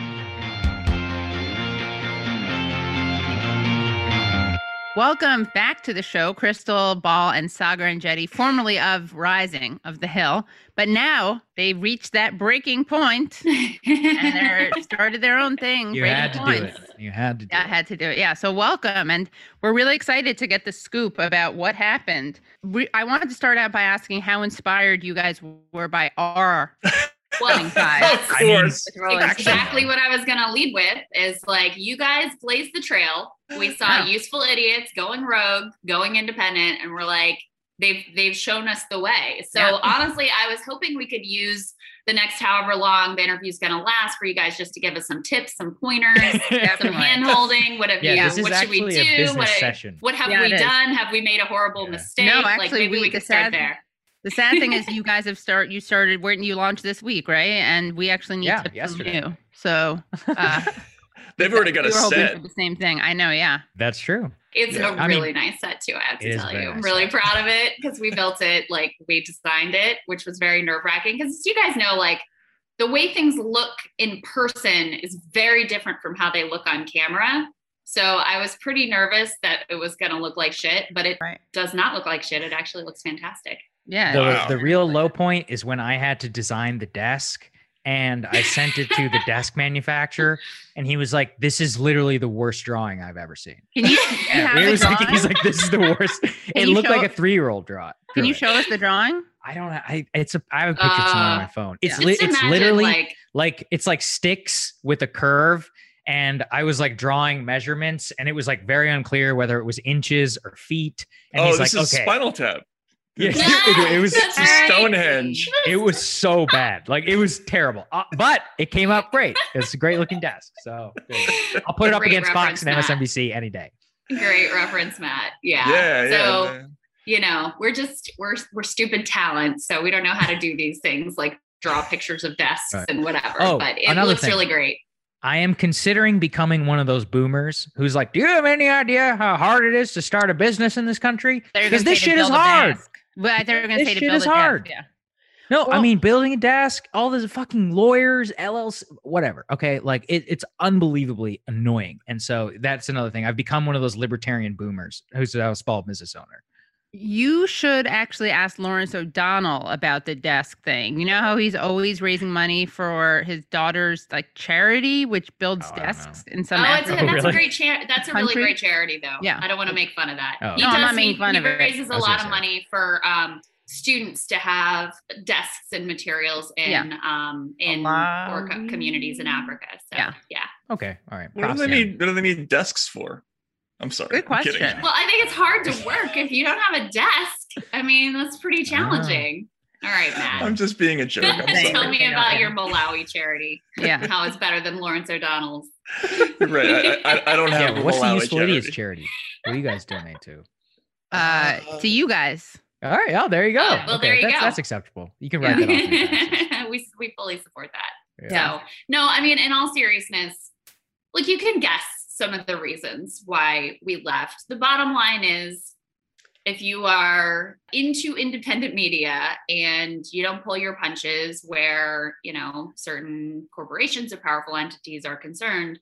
Welcome back to the show, Krystal Ball and Saagar Enjeti, formerly of Rising of the Hill, but now they've reached that breaking point and they're [laughs] started their own thing. You had to do it. You had to do Yeah, I had to do it. Yeah. So welcome, and we're really excited to get the scoop about what happened. We, I wanted to start out by asking how inspired you guys were by our [laughs] Well, ties. [laughs] Of course. with Rolling exactly what I was going to lead with is like you guys blazed the trail. We [gasps] saw Yeah. useful idiots going rogue, going independent, and we're like they've they've shown us the way. So Yeah. honestly, I was hoping we could use the next however long the interview's going to last for you guys just to give us some tips, some pointers, [laughs] some Definitely. hand holding. What have Yeah, you? this is what should we actually a do? business What, session. what have Yeah, we it is. done? Have we made a horrible Yeah. mistake? No, like actually, maybe we- we could start sad- there. The sad thing is, you guys have start. You started. Weren't you launched this week, right? And we actually need Yeah, tips yesterday. from you. So uh, [laughs] They've already got we a set. for the same thing. I know. Yeah. That's true. It's Yeah. a I mean, really nice set too. I have to tell very you, I'm nice really set. proud of it because we built it like we designed it, which was very nerve wracking. Because you guys know, like the way things look in person is very different from how they look on camera. So I was pretty nervous that it was going to look like shit, but it Right. does not look like shit. It actually looks fantastic. Yeah. The, Wow. the real low point is when I had to design the desk and I sent it to the desk manufacturer and he was like, This is literally the worst drawing I've ever seen. Can you, can you have It was like, he's like, This is the worst. It looked show- like a three year old draw. Can you show us the drawing? I don't know. I it's a I have a picture somewhere on Uh, my phone. It's yeah. li- it's literally like like it's like sticks with a curve and i was like drawing measurements and it was like very unclear whether it was inches or feet and oh, he's this like is okay Spinal Tap. Yeah, Yeah, [laughs] it, it was that's right. Stonehenge. it was so bad like it was terrible Uh, but it came out great it's a great looking desk so there i'll put it up against fox and reference, Matt. msnbc any day Great reference, Matt. Yeah. Yeah, yeah. So man. you know, we're just we're we're stupid talents, so we don't know how to do these things like draw pictures of desks Right. and whatever. Oh, but it looks thing. really great. i am considering becoming one of those boomers who's like do you have any idea how hard it is to start a business in this country because this shit is hard desk. But I thought they were going to This say to shit build is a desk, hard. Yeah. No, I mean building a desk, all this fucking lawyers, LLC, whatever. Okay, like it, it's unbelievably annoying, and so that's another thing. I've become one of those libertarian boomers who's a small business owner. You should actually ask Lawrence O'Donnell about the desk thing. You know how he's always raising money for his daughter's like charity, which builds Oh, desks in some oh, it's a, African that's really? a great charity. That's a really country? great charity, though. Yeah. I don't want to make fun of that. Oh. He No, I'm does- not making fun he of it. He raises a lot of say. money for um, students to have desks and materials in Yeah. um, in poor co- communities in Africa. So Yeah. yeah, Okay, all right. What do they to need? What do they need desks for? I'm sorry. Good I'm kidding. question. Well, I think it's hard to work if you don't have a desk. I mean, that's pretty challenging. All right, Matt. I'm just being a joke. I'm Thank Tell me about your Malawi charity. Yeah. How it's better than Lawrence O'Donnell's. You're right. I, I, I don't have. Yeah, a what's the Malawi useful idiots charity. charity? What do you guys donate to? Uh, to you guys. All right. Oh, there you go. Oh, well, there you that's, go. That's acceptable. You can write that off. on [laughs] we we fully support that. Yeah. So no, I mean, in all seriousness, like you can guess some of the reasons why we left. The bottom line is if you are into independent media and you don't pull your punches where, you know, certain corporations or powerful entities are concerned,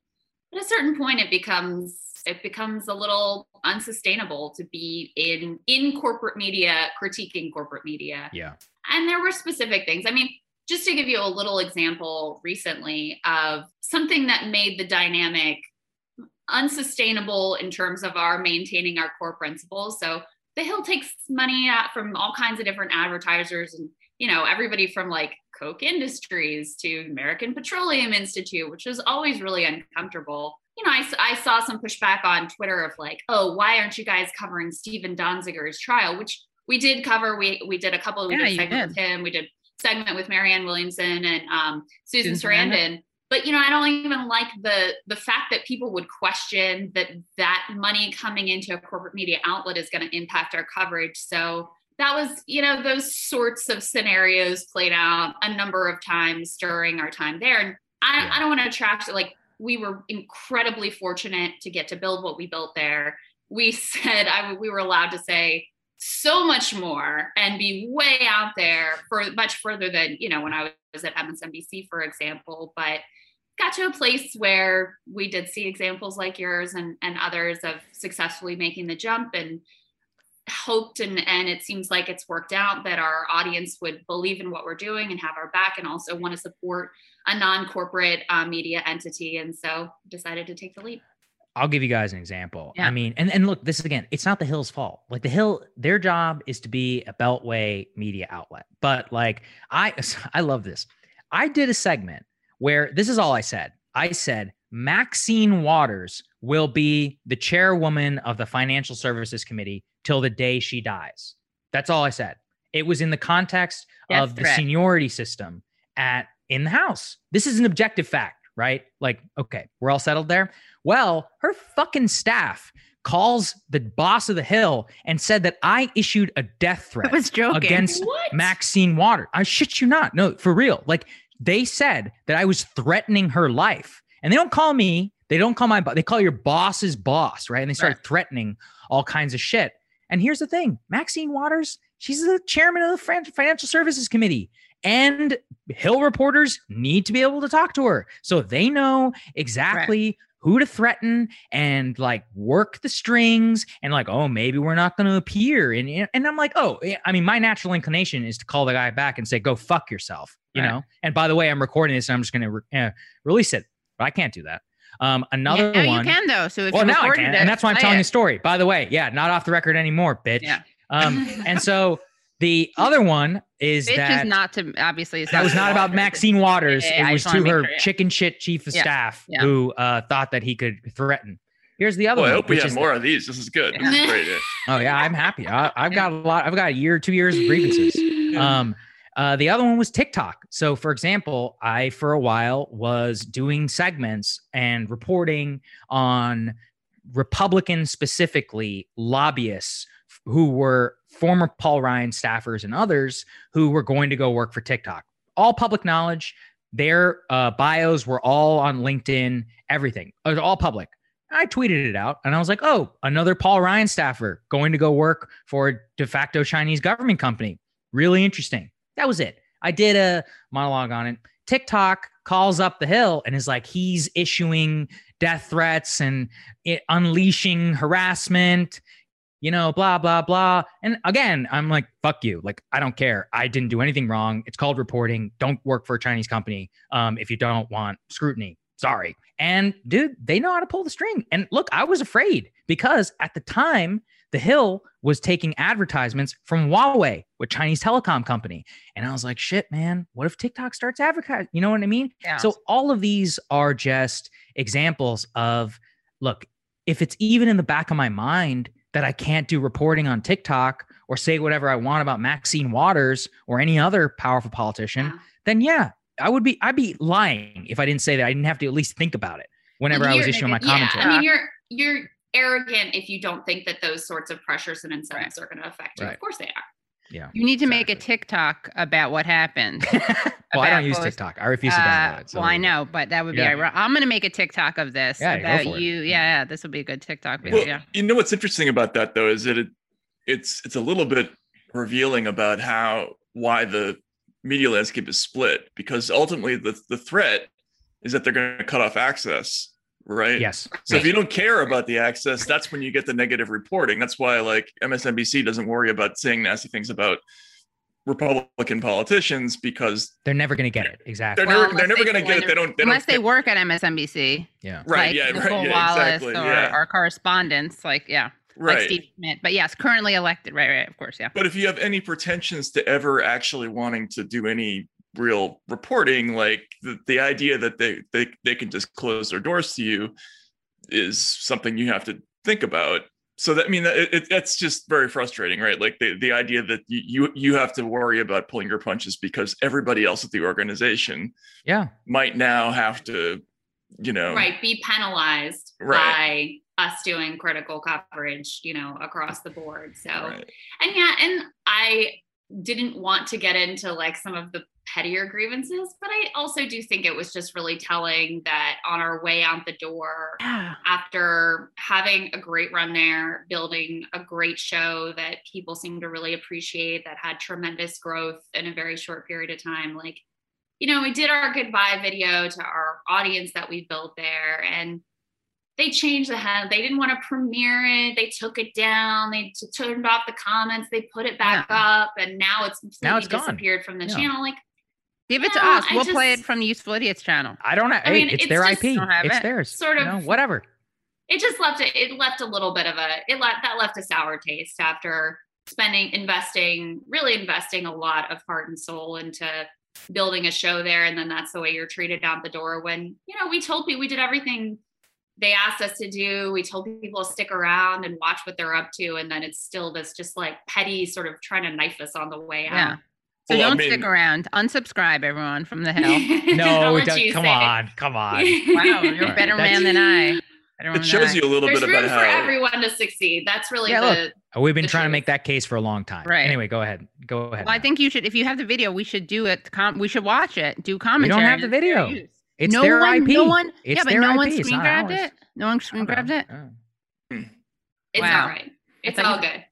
at a certain point it becomes it becomes a little unsustainable to be in in corporate media critiquing corporate media Yeah. and there were specific things. I mean, just to give you a little example recently of something that made the dynamic unsustainable in terms of our maintaining our core principles. So the Hill takes money out from all kinds of different advertisers and you know everybody from like Koch Industries to American Petroleum Institute, which is always really uncomfortable. You know, I, I saw some pushback on Twitter of like, oh, why aren't you guys covering Stephen Donziger's trial, which we did cover. We we did a couple. We Yeah, did segment did. with him. We did segment with Marianne Williamson and um, Susan Susan Sarandon. Sarandon. But you know, I don't even like the the fact that people would question that that money coming into a corporate media outlet is going to impact our coverage. So that was, you know, those sorts of scenarios played out a number of times during our time there. And I, Yeah. I don't want to trash it. Like we were incredibly fortunate to get to build what we built there. We [laughs] said I, we were allowed to say so much more and be way out there for much further than you know when I was at MSNBC, for example. But got to a place where we did see examples like yours and, and others of successfully making the jump and hoped and and it seems like it's worked out that our audience would believe in what we're doing and have our back and also want to support a non-corporate uh, media entity and so decided to take the leap I'll give you guys an example. Yeah. I mean, and, and look, this is again, it's not the Hill's fault. Like the Hill, their job is to be a Beltway media outlet. But like I [laughs] I love this. I did a segment where this is all I said. I said Maxine Waters will be the chairwoman of the Financial Services Committee till the day she dies. That's all I said. It was in the context of the seniority system at in the House. This is an objective fact, right? Like, okay, we're all settled there. Well, her fucking staff calls the boss of the Hill and said that I issued a death threat was against What? Maxine Water. I shit you not. No, for real. Like they said that I was threatening her life. And they don't call me, they don't call my boss, they call your boss's boss, right? And they start threatening all kinds of shit. And here's the thing Maxine Waters, she's the chairman of the Financial Services Committee. And Hill reporters need to be able to talk to her. So they know exactly who to threaten and like work the strings and like, oh, maybe we're not going to appear. And, and I'm like, oh, I mean, my natural inclination is to call the guy back and say, go fuck yourself, you Right. know? And by the way, I'm recording this and I'm just going to re- uh, release it, but I can't do that. Um, another yeah, one. you can though. So if well, you now I can. it, And that's why I'm telling it. the story. By the way, yeah, not off the record anymore, bitch. Yeah. Um, and so the other one is Bitch that is not to obviously. That was not about Maxine Waters. Yeah, yeah, it was wanna her sure, yeah. chicken shit chief of Yeah, staff yeah. who uh, thought that he could threaten. Here's the other Boy, I hope we have is more of these. This is good. This is great. yeah. [laughs] oh yeah, I'm happy. I, I've got a lot. I've got a year, two years of grievances. Um, uh, the other one was TikTok. So, for example, I for a while was doing segments and reporting on Republican specifically lobbyists who were former Paul Ryan staffers and others who were going to go work for TikTok. All public knowledge. Their uh, bios were all on LinkedIn. Everything it was all public. I tweeted it out and I was like, oh, another Paul Ryan staffer going to go work for a de facto Chinese government company. Really interesting. That was it. I did a monologue on it. TikTok calls up the hill and is like, he's issuing death threats and it, unleashing harassment, you know, blah, blah, blah. And again, I'm like, fuck you. Like, I don't care. I didn't do anything wrong. It's called reporting. Don't work for a Chinese company um, if you don't want scrutiny. Sorry. And dude, they know how to pull the string. And look, I was afraid because at the time, The Hill was taking advertisements from Huawei, with Chinese telecom company. And I was like, shit, man, what if TikTok starts advertising? You know what I mean? Yeah. So all of these are just examples of look, if it's even in the back of my mind that I can't do reporting on TikTok or say whatever I want about Maxine Waters or any other powerful politician, Yeah. then yeah, I would be I'd be lying if I didn't say that I didn't have to at least think about it whenever I was issuing my commentary. Yeah. I mean, you're you're arrogant if you don't think that those sorts of pressures and incentives are going to affect you. Right. Of course they are. Yeah. You need to make a TikTok about what happened. [laughs] well, I don't use TikTok. I refuse to Uh, download it. so well, I there you go. know, but that would be Yeah. ironic. I'm going to make a TikTok of this Yeah, go about for it. you. Yeah, yeah, this will be a good TikTok video. Well, yeah. you know what's interesting about that though is that it it's it's a little bit revealing about how why the media landscape is split because ultimately the the threat is that they're going to cut off access, right? Yes. So if you don't care about the access, that's when you get the negative reporting. That's why like MSNBC doesn't worry about saying nasty things about Republican politicians because They're never going to get it. Exactly. they're Well, never they're never going to get it. They don't. They Unless don't they work at MSNBC. Yeah. Right. like yeah. Nicolle Right. Yeah. Wallace Exactly. or yeah. our correspondents. Like, yeah. Like right. Steve Schmidt. But yes, currently elected. Right, right. Of course. Yeah. But if you have any pretensions to ever actually wanting to do any real reporting, like the, the idea that they, they they can just close their doors to you is something you have to think about. So that I mean it, it, that's just very frustrating, right? Like the, the idea that you, you you have to worry about pulling your punches because everybody else at the organization Yeah. might now have to, you know, Right. Be penalized Right. by us doing critical coverage, you know, across the board. So, right. and yeah, and I didn't want to get into like some of the pettier grievances, but I also do think it was just really telling that on our way out the door, Yeah. after having a great run there, building a great show that people seem to really appreciate, that had tremendous growth in a very short period of time. Like, you know, we did our goodbye video to our audience that we built there, and they changed the head. They didn't want to premiere it. They took it down. They t- turned off the comments. They put it back up, and now it's Now it's gone. disappeared from the Yeah. channel. Like, Give it to us. I We'll play it from the Useful Idiots channel. I don't know. I Hey, mean, it's, it's their just- IP. Don't have It's it. theirs. Sort You of- know, whatever. it just left it it left a little bit of a it left that left a sour taste after spending investing really investing a lot of heart and soul into building a show there and then that's the way you're treated out the door when you know we told people we did everything they asked us to do we told people to stick around and watch what they're up to and then it's still this just like petty sort of trying to knife us on the way Yeah. Out So Well, don't mean- stick around. Unsubscribe, everyone, from the hill. [laughs] No, I'll it let does- you come say it. on, come on. [laughs] wow, you're a better That's- man than I. It shows you a little there's bit room about for how everyone to succeed that's really Yeah, the look, We've been the trying to make that case for a long time. Right. Anyway, go ahead. Go ahead. I. Well, I think you should. If you have the video, we should do it. Com- we should watch it. Do we commentary. don't have the video. It's no their one, IP. No one. It's yeah, but no one IP. It's screen grabbed ours. it. No one screen grabbed it. Oh. it's Wow. all right it's I all you- good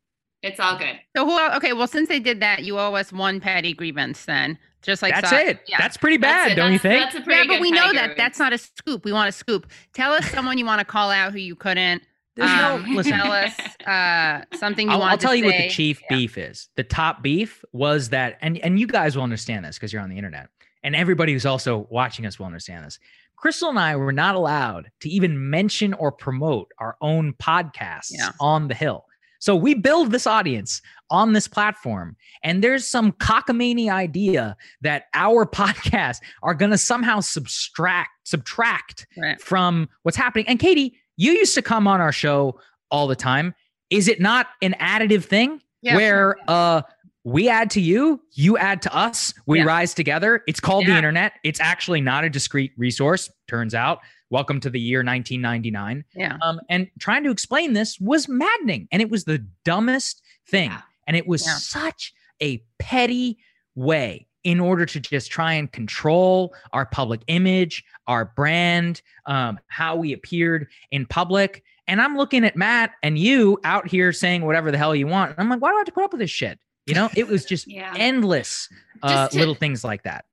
it's all good So who? el- Okay, well, since they did that, you owe us one petty grievance. Then, just like That's Sa- it. Yeah. That's pretty bad, That's don't you think? That's a pretty yeah, but good we know that grievance. that's not a scoop. We want a scoop. Tell us someone you want to call out who you couldn't. There's no- Um, listen. Tell us uh, something you I'll, want I'll tell you what the chief Yeah. beef is. The top beef was that, and and you guys will understand this because you're on the internet, and everybody who's also watching us will understand this. Krystal and I were not allowed to even mention or promote our own podcasts Yeah. on the Hill. So we build this audience on this platform, and there's some cockamamie idea that our [laughs] podcasts are going to somehow subtract subtract Right. from what's happening. And Katie, you used to come on our show all the time. Is it not an additive thing Yeah, where sure. uh we add to you, you add to us, we Yeah. rise together? It's called the internet. It's actually not a discrete resource, turns out. Welcome to the year 1999. Yeah. Um, and trying to explain this was maddening. And it was the dumbest thing. Yeah. And it was Yeah. such a petty way in order to just try and control our public image, our brand, um, how we appeared in public. And I'm looking at Matt and you out here saying whatever the hell you want. And I'm like, why do I have to put up with this shit? You know, it was just [laughs] Yeah. endless uh, Just to- little things like that.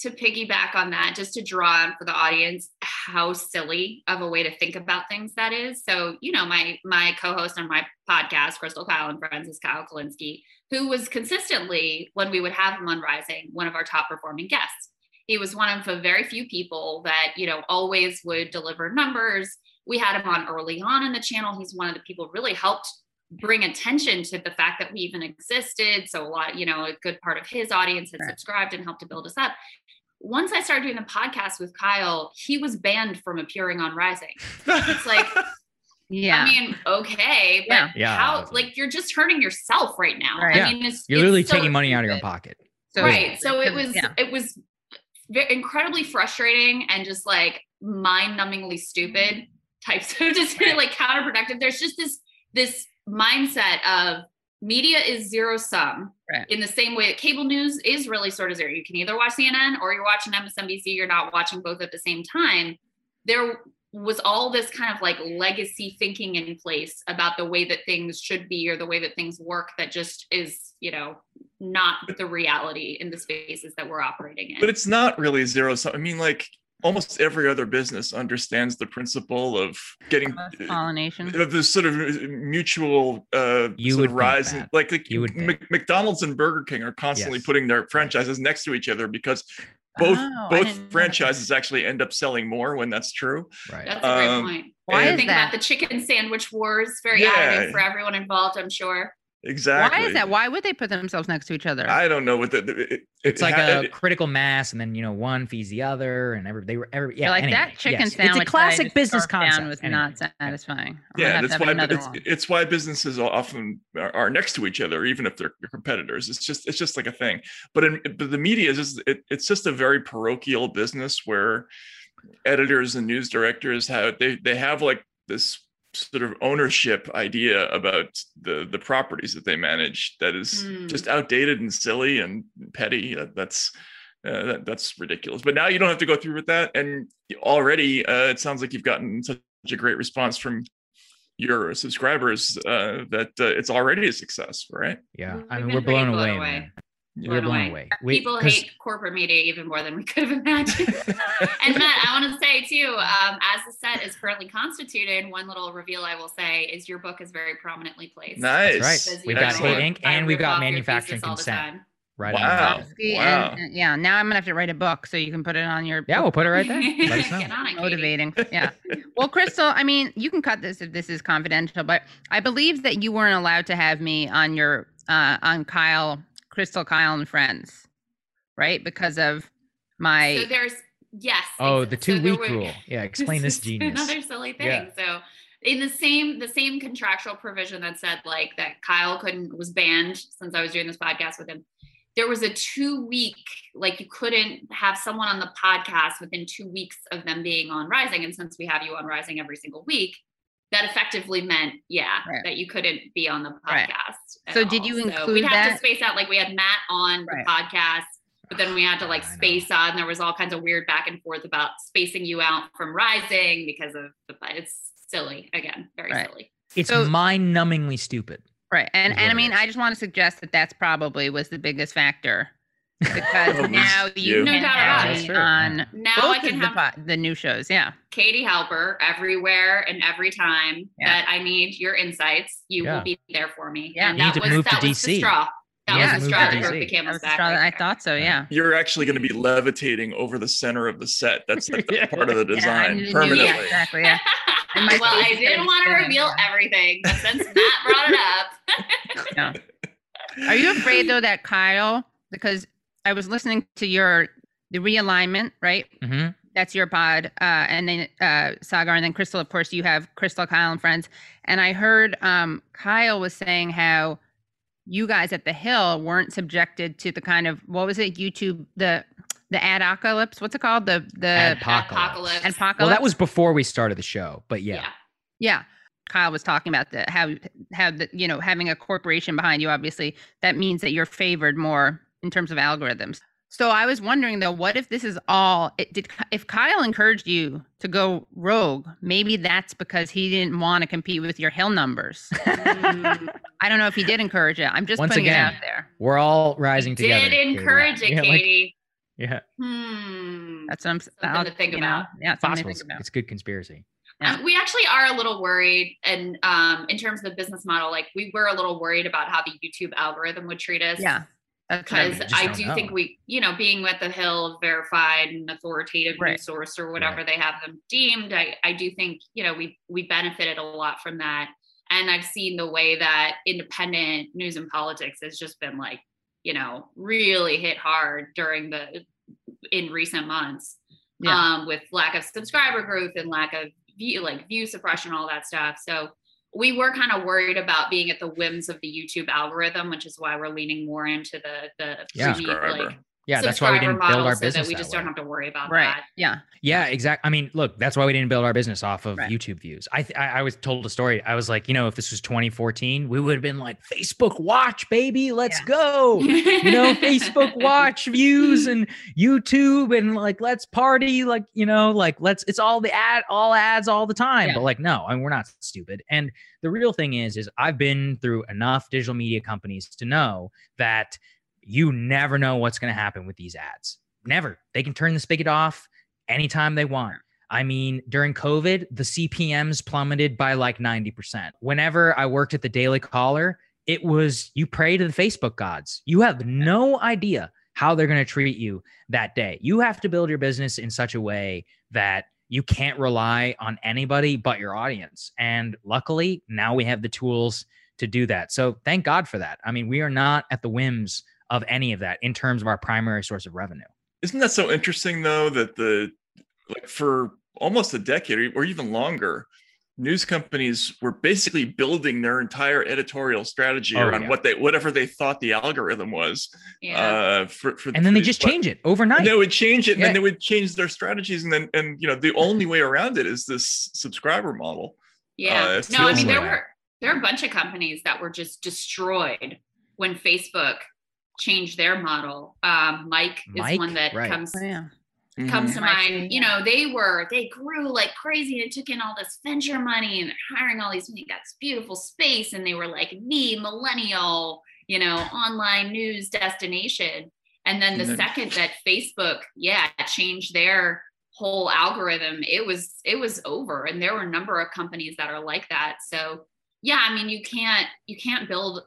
To piggyback on that, just to draw on for the audience how silly of a way to think about things that is. So, you know, my my co-host on my podcast, Krystal Kyle and Friends, is Kyle Kulinski, who was consistently, when we would have him on Rising, one of our top performing guests. He was one of the very few people that, you know, always would deliver numbers. We had him on early on in the channel. He's one of the people really helped bring attention to the fact that we even existed. So a lot, you know, a good part of his audience had subscribed and helped to build us up. Once I started doing the podcast with Kyle, he was banned from appearing on Rising. It's [laughs] like, yeah. I mean, okay, but Yeah. Yeah. how like you're just hurting yourself right now. Right. I Yeah. mean, it's You're it's literally so taking money out of your own pocket. So- right so it was yeah. it was ve- incredibly frustrating and just like mind-numbingly stupid types of [laughs] just like counterproductive there's just this this mindset of media is zero sum Right. in the same way that cable news is really sort of zero you can either watch cnn or you're watching msnbc you're not watching both at the same time there was all this kind of like legacy thinking in place about the way that things should be or the way that things work that just is you know not the reality in the spaces that we're operating in but it's not really zero sum. I mean, like almost every other business understands the principle of getting pollination. of this sort of mutual uh You would of rise in- like, like You would Mc- McDonald's and Burger King are constantly Yes. putting their franchises next to each other because both Oh, both didn't know that. franchises actually end up selling more when that's true. Right. that's a great Um, point Why and- is think that? about the chicken sandwich wars very Yeah. additive for everyone involved i'm sure Exactly. Why is that? Why would they put themselves next to each other? I don't know what the, the- it, It's it like ha- a it- critical mass, and then you know one feeds the other, and every they were every yeah. like anyway, that chicken yes. sandwich. It's a classic business scarfed concept. was Anyway. not satisfying. I'm yeah, that's why it's, it's why businesses often are, are next to each other, even if they're competitors. It's just it's just like a thing. But in but the media is just it, it's just a very parochial business where editors and news directors have they they have like this sort of ownership idea about the the properties that they manage that is Hmm. just outdated and silly and petty. That, that's uh, that, that's ridiculous. But now you don't have to go through with that, and already uh, it sounds like you've gotten such a great response from your subscribers uh, that uh, it's already a success, right? Yeah, We've I mean been we're pretty blown blown away. away. Man. Yeah. We're Blown blown away. away. We- people 'cause- hate corporate media even more than we could have imagined [laughs] and Matt, I want to say too, um, as the set is currently constituted, one little reveal I will say is your book is very prominently placed. Nice. That's right. We've got know, Hate Inc. I and we've got manufacturing thesis all the consent. Right. Wow. top. Wow. and- and- yeah, now I'm gonna have to write a book so you can put it on your Yeah, we'll put it right there. [laughs] Let us know. Get on it, motivating. Yeah. Well, Krystal, I mean, you can cut this if this is confidential, but I believe that you weren't allowed to have me on your uh on Kyle, Krystal, Kyle, and friends, right? Because of my So there's yes. Oh, the two there week were- rule. Yeah, [laughs] explain this is genius. Another silly thing. Yeah. So in the same the same contractual provision that said like that Kyle couldn't was banned since I was doing this podcast with him. There was a two week like you couldn't have someone on the podcast within two weeks of them being on Rising, and since we have you on Rising every single week. That effectively meant, yeah, Right. that you couldn't be on the podcast. Right. at So did all. you So include we'd have that? to space out like we had Matt on Right. the podcast, but then we had to [sighs] like space out, and there was all kinds of weird back and forth about spacing you out from rising because of the. It's silly again, very Right. silly. It's So- mind-numbingly stupid. right. And and I mean. I just want to suggest that that's probably was the biggest factor because [laughs] Oh, now you you. No can doubt have about it. On Now both I can of the, have the new shows. Yeah. Katie Halper everywhere and every time Yeah. that I need your insights, you Yeah. will be there for me. Yeah. And You need that to was move to that was the DC. straw. That Yeah, was the straw that broke the DC. That camel's was the back. straw that right I thought so. Yeah. You're actually going to be levitating over the center of the set. That's like the [laughs] part of the design knew- permanently. Yeah, exactly. Yeah. My [laughs] well, I didn't want to reveal yeah. everything, but since Matt brought it up, Are you afraid though that Kyle, because I was listening to your the realignment, right? hmm That's your pod, uh, and then uh, Saagar, and then Krystal. Of course, you have Krystal, Kyle, and friends. And I heard um, Kyle was saying how you guys at the Hill weren't subjected to the kind of what was it? YouTube the the apocalypse. What's it called? The the apocalypse. apocalypse. Well, that was before we started the show, but yeah. yeah. Yeah. Kyle was talking about the how how the you know having a corporation behind you obviously that means that you're favored more in terms of algorithms. So I was wondering though what if this is all it did if Kyle encouraged you to go rogue maybe that's because he didn't want to compete with your hill numbers. [laughs] I don't know if he did encourage it. I'm just Once putting again, it out there. We're all rising together. Did Katie. encourage it, Yeah, like- Katie. yeah, hmm. That's what I'm s- Something I'll- to think you know, about. Yeah, something to possible. think about. It's good conspiracy. Yeah. Um, we actually are a little worried, and um, in terms of the business model, like we were a little worried about how the YouTube algorithm would treat us. Yeah. What I because mean. I don't know. think we, you know, being with the Hill verified and authoritative Right. news source or whatever they have them deemed, I, I do think, you know, we we benefited a lot from that. And I've seen the way that independent news and politics has just been like, you know, really hit hard during the in recent months Yeah. um, with lack of subscriber growth and lack of view, like view suppression, all that stuff. So we were kind of worried about being at the whims of the YouTube algorithm, which is why we're leaning more into the the Yeah. free, like Yeah, that's why we didn't build our so business that we that just way. don't have to worry about Right. that. Yeah. Yeah, exactly. I mean, look, that's why we didn't build our business off of Right. YouTube views. I, th- I I was told a story. I was like, you know, if this was 2014, we would have been like Facebook Watch, baby, let's go. You know, [laughs] Facebook Watch views and YouTube and like let's party, like you know, like let's. It's all the ad, all ads, all the time. Yeah. But like, no, I mean, we're not stupid. And the real thing is, is I've been through enough digital media companies to know that you never know what's going to happen with these ads. Never. They can turn the spigot off anytime they want. I mean, during COVID, the CPMs plummeted by like 90%. Whenever I worked at the Daily Caller, it was you pray to the Facebook gods. You have no idea how they're going to treat you that day. You have to build your business in such a way that you can't rely on anybody but your audience. And luckily, now we have the tools to do that. So thank God for that. I mean, we are not at the whims of any of that in terms of our primary source of revenue. Isn't that so interesting though that the like for almost a decade or even longer, news companies were basically building their entire editorial strategy Oh, around yeah. what they whatever they thought the algorithm was. Yeah. Uh, for, for And then they just these- change it overnight. They would change it, and Yeah. then they would change their strategies and then and you know the only way around it is this subscriber model. Yeah. Uh, no, I feels mean there like- were there are a bunch of companies that were just destroyed when Facebook changed their model. Um, Mic is one that Right. comes Oh, yeah. comes Mhm. to Mic, mind. You know, they were they grew like crazy and took in all this venture money and hiring all these. They got this beautiful space, and they were like the millennial, you know, online news destination. And then the And then- second that Facebook, yeah, changed their whole algorithm, it was it was over. And there were a number of companies that are like that. So yeah, I mean, you can't you can't build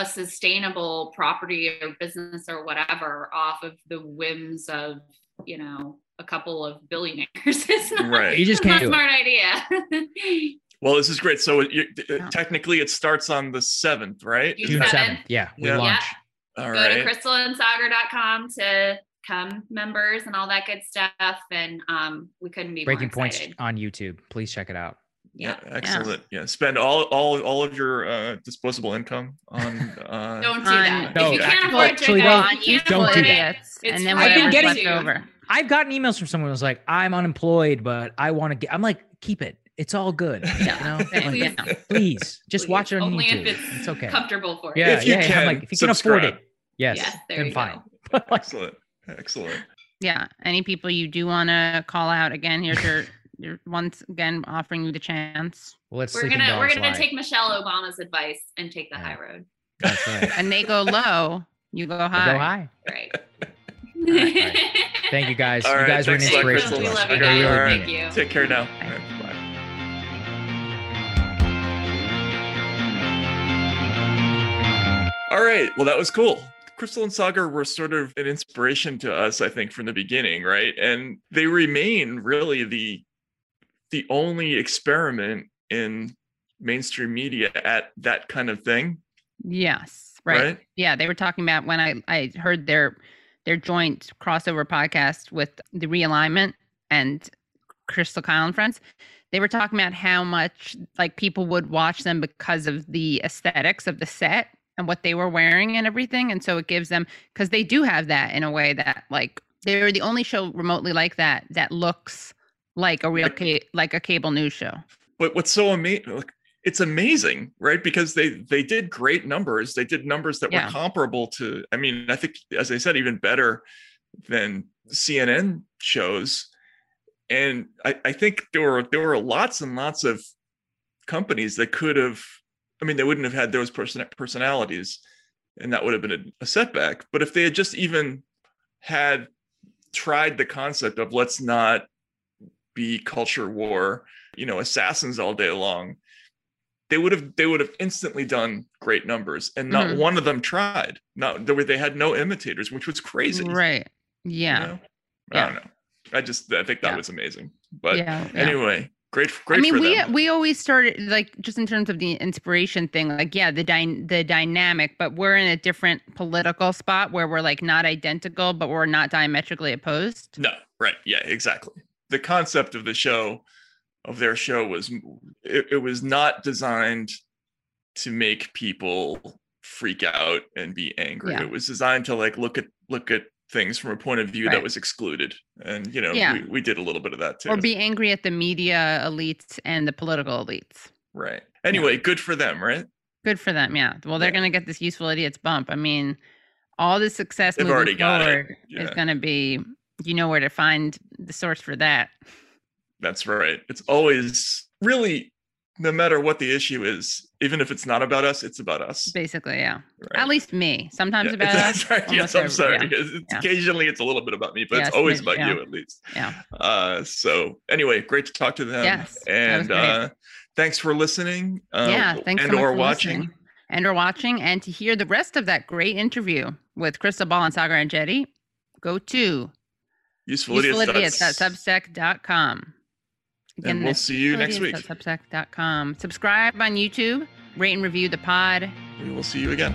a sustainable property or business or whatever off of the whims of you know a couple of billionaires. [laughs] it's not, Right. You just can't a do it. smart idea. [laughs] Well, this is great. So it, you, Yeah. technically, it starts on the seventh, right? June June 7th. 7th. Yeah, we Yeah. launch. All Go right. to krystalandsaagar.com to come members and all that good stuff. And um, we couldn't be Breaking more Points on YouTube. Please check it out. Yeah, Yeah. excellent. Yeah, spend all all all of your uh, disposable income on. Uh, [laughs] Don't do On- that. No, if you can't afford to don't- go, you can't don't do that. It's and then I've been getting- left over. I've gotten emails from someone who's like, I'm unemployed, but I want to get, I'm like, keep it. It's all good. [laughs] You know, Please. Like, please just Please. watch it on Only YouTube. if it's, It's okay. comfortable for you. Yeah, If you yeah, yeah. Can, like, if you can afford it, yes, Yes, there then fine. [laughs] excellent, excellent. Yeah. Any people you do want to call out again? Here's your your once again offering you the chance. Well, let's We're gonna we're gonna lie. take Michelle Obama's advice and take the Yeah. high road. That's right. And they go [laughs] low, you go We'll high. Go high. Right. right. Thank you guys. All you right, guys are an thanks a lot, inspiration Krystal. to We love you Okay, I really guys. all right. Thank you. Take care now. Bye. All right. All right. Well, that was cool. Krystal and Saagar were sort of an inspiration to us, I think, from the beginning, right? And they remain really the the only experiment in mainstream media at that kind of thing, Yes. Right. right? Yeah. They were talking about when I, I heard their their joint crossover podcast with the realignment and Krystal Kyle and friends. They were talking about how much like people would watch them because of the aesthetics of the set and what they were wearing and everything. And so it gives them because they do have that in a way that like they're the only show remotely like that that looks like a real Like- ca- like a cable news show. But what's so amazing, it's amazing, right? Because they they did great numbers. They did numbers that Yeah. were comparable to. I mean, I think, as I said, even better than CNN shows. And I, I think there were there were lots and lots of companies that could have. I mean, they wouldn't have had those person personalities, and that would have been a, a setback. But if they had just even had tried the concept of let's not be culture war you know assassins all day long they would have they would have instantly done great numbers and not Mhm. one of them tried not there were they had no imitators which was crazy Right. Yeah. know? i don't know i just i think that Yeah. was amazing but yeah, yeah. anyway great, great I mean, we them. we always started like just in terms of the inspiration thing, like yeah, the dy- the dynamic, but we're in a different political spot where we're like not identical, but we're not diametrically opposed. No, right. Yeah, exactly. The concept of the show, of their show, was it, it was not designed to make people freak out and be angry. Yeah. It was designed to like look at look at things from a point of view that was excluded. And you know, Yeah. we, we did a little bit of that too. Or be angry at the media elites and the political elites. right. Anyway, good for them, right? Good for them, yeah. Well, they're Yeah. going to get this useful idiots bump. I mean, all the success They've moving already got it. forward is going to be. You know where to find the source for that. That's right. It's always really no matter what the issue is, even if it's not about us, it's about us. Basically, yeah. Right. At least me. Sometimes Yeah, about [laughs] that's us. right. Yes, I'm every- sorry. yeah. It's- Yeah. Occasionally, it's a little bit about me, but it's always about you at least. Yeah. Uh, so anyway, great to talk to them. Yes, and uh, thanks for listening. Uh, yeah, thanks and so or for watching. listening. and or watching, and to hear the rest of that great interview with Krystal Ball and Saagar Enjeti, go to Useful idiots. usefulidiots.substack.com. And we'll see you next week. Substack.com. Subscribe on YouTube. Rate and review the pod. We will see you again.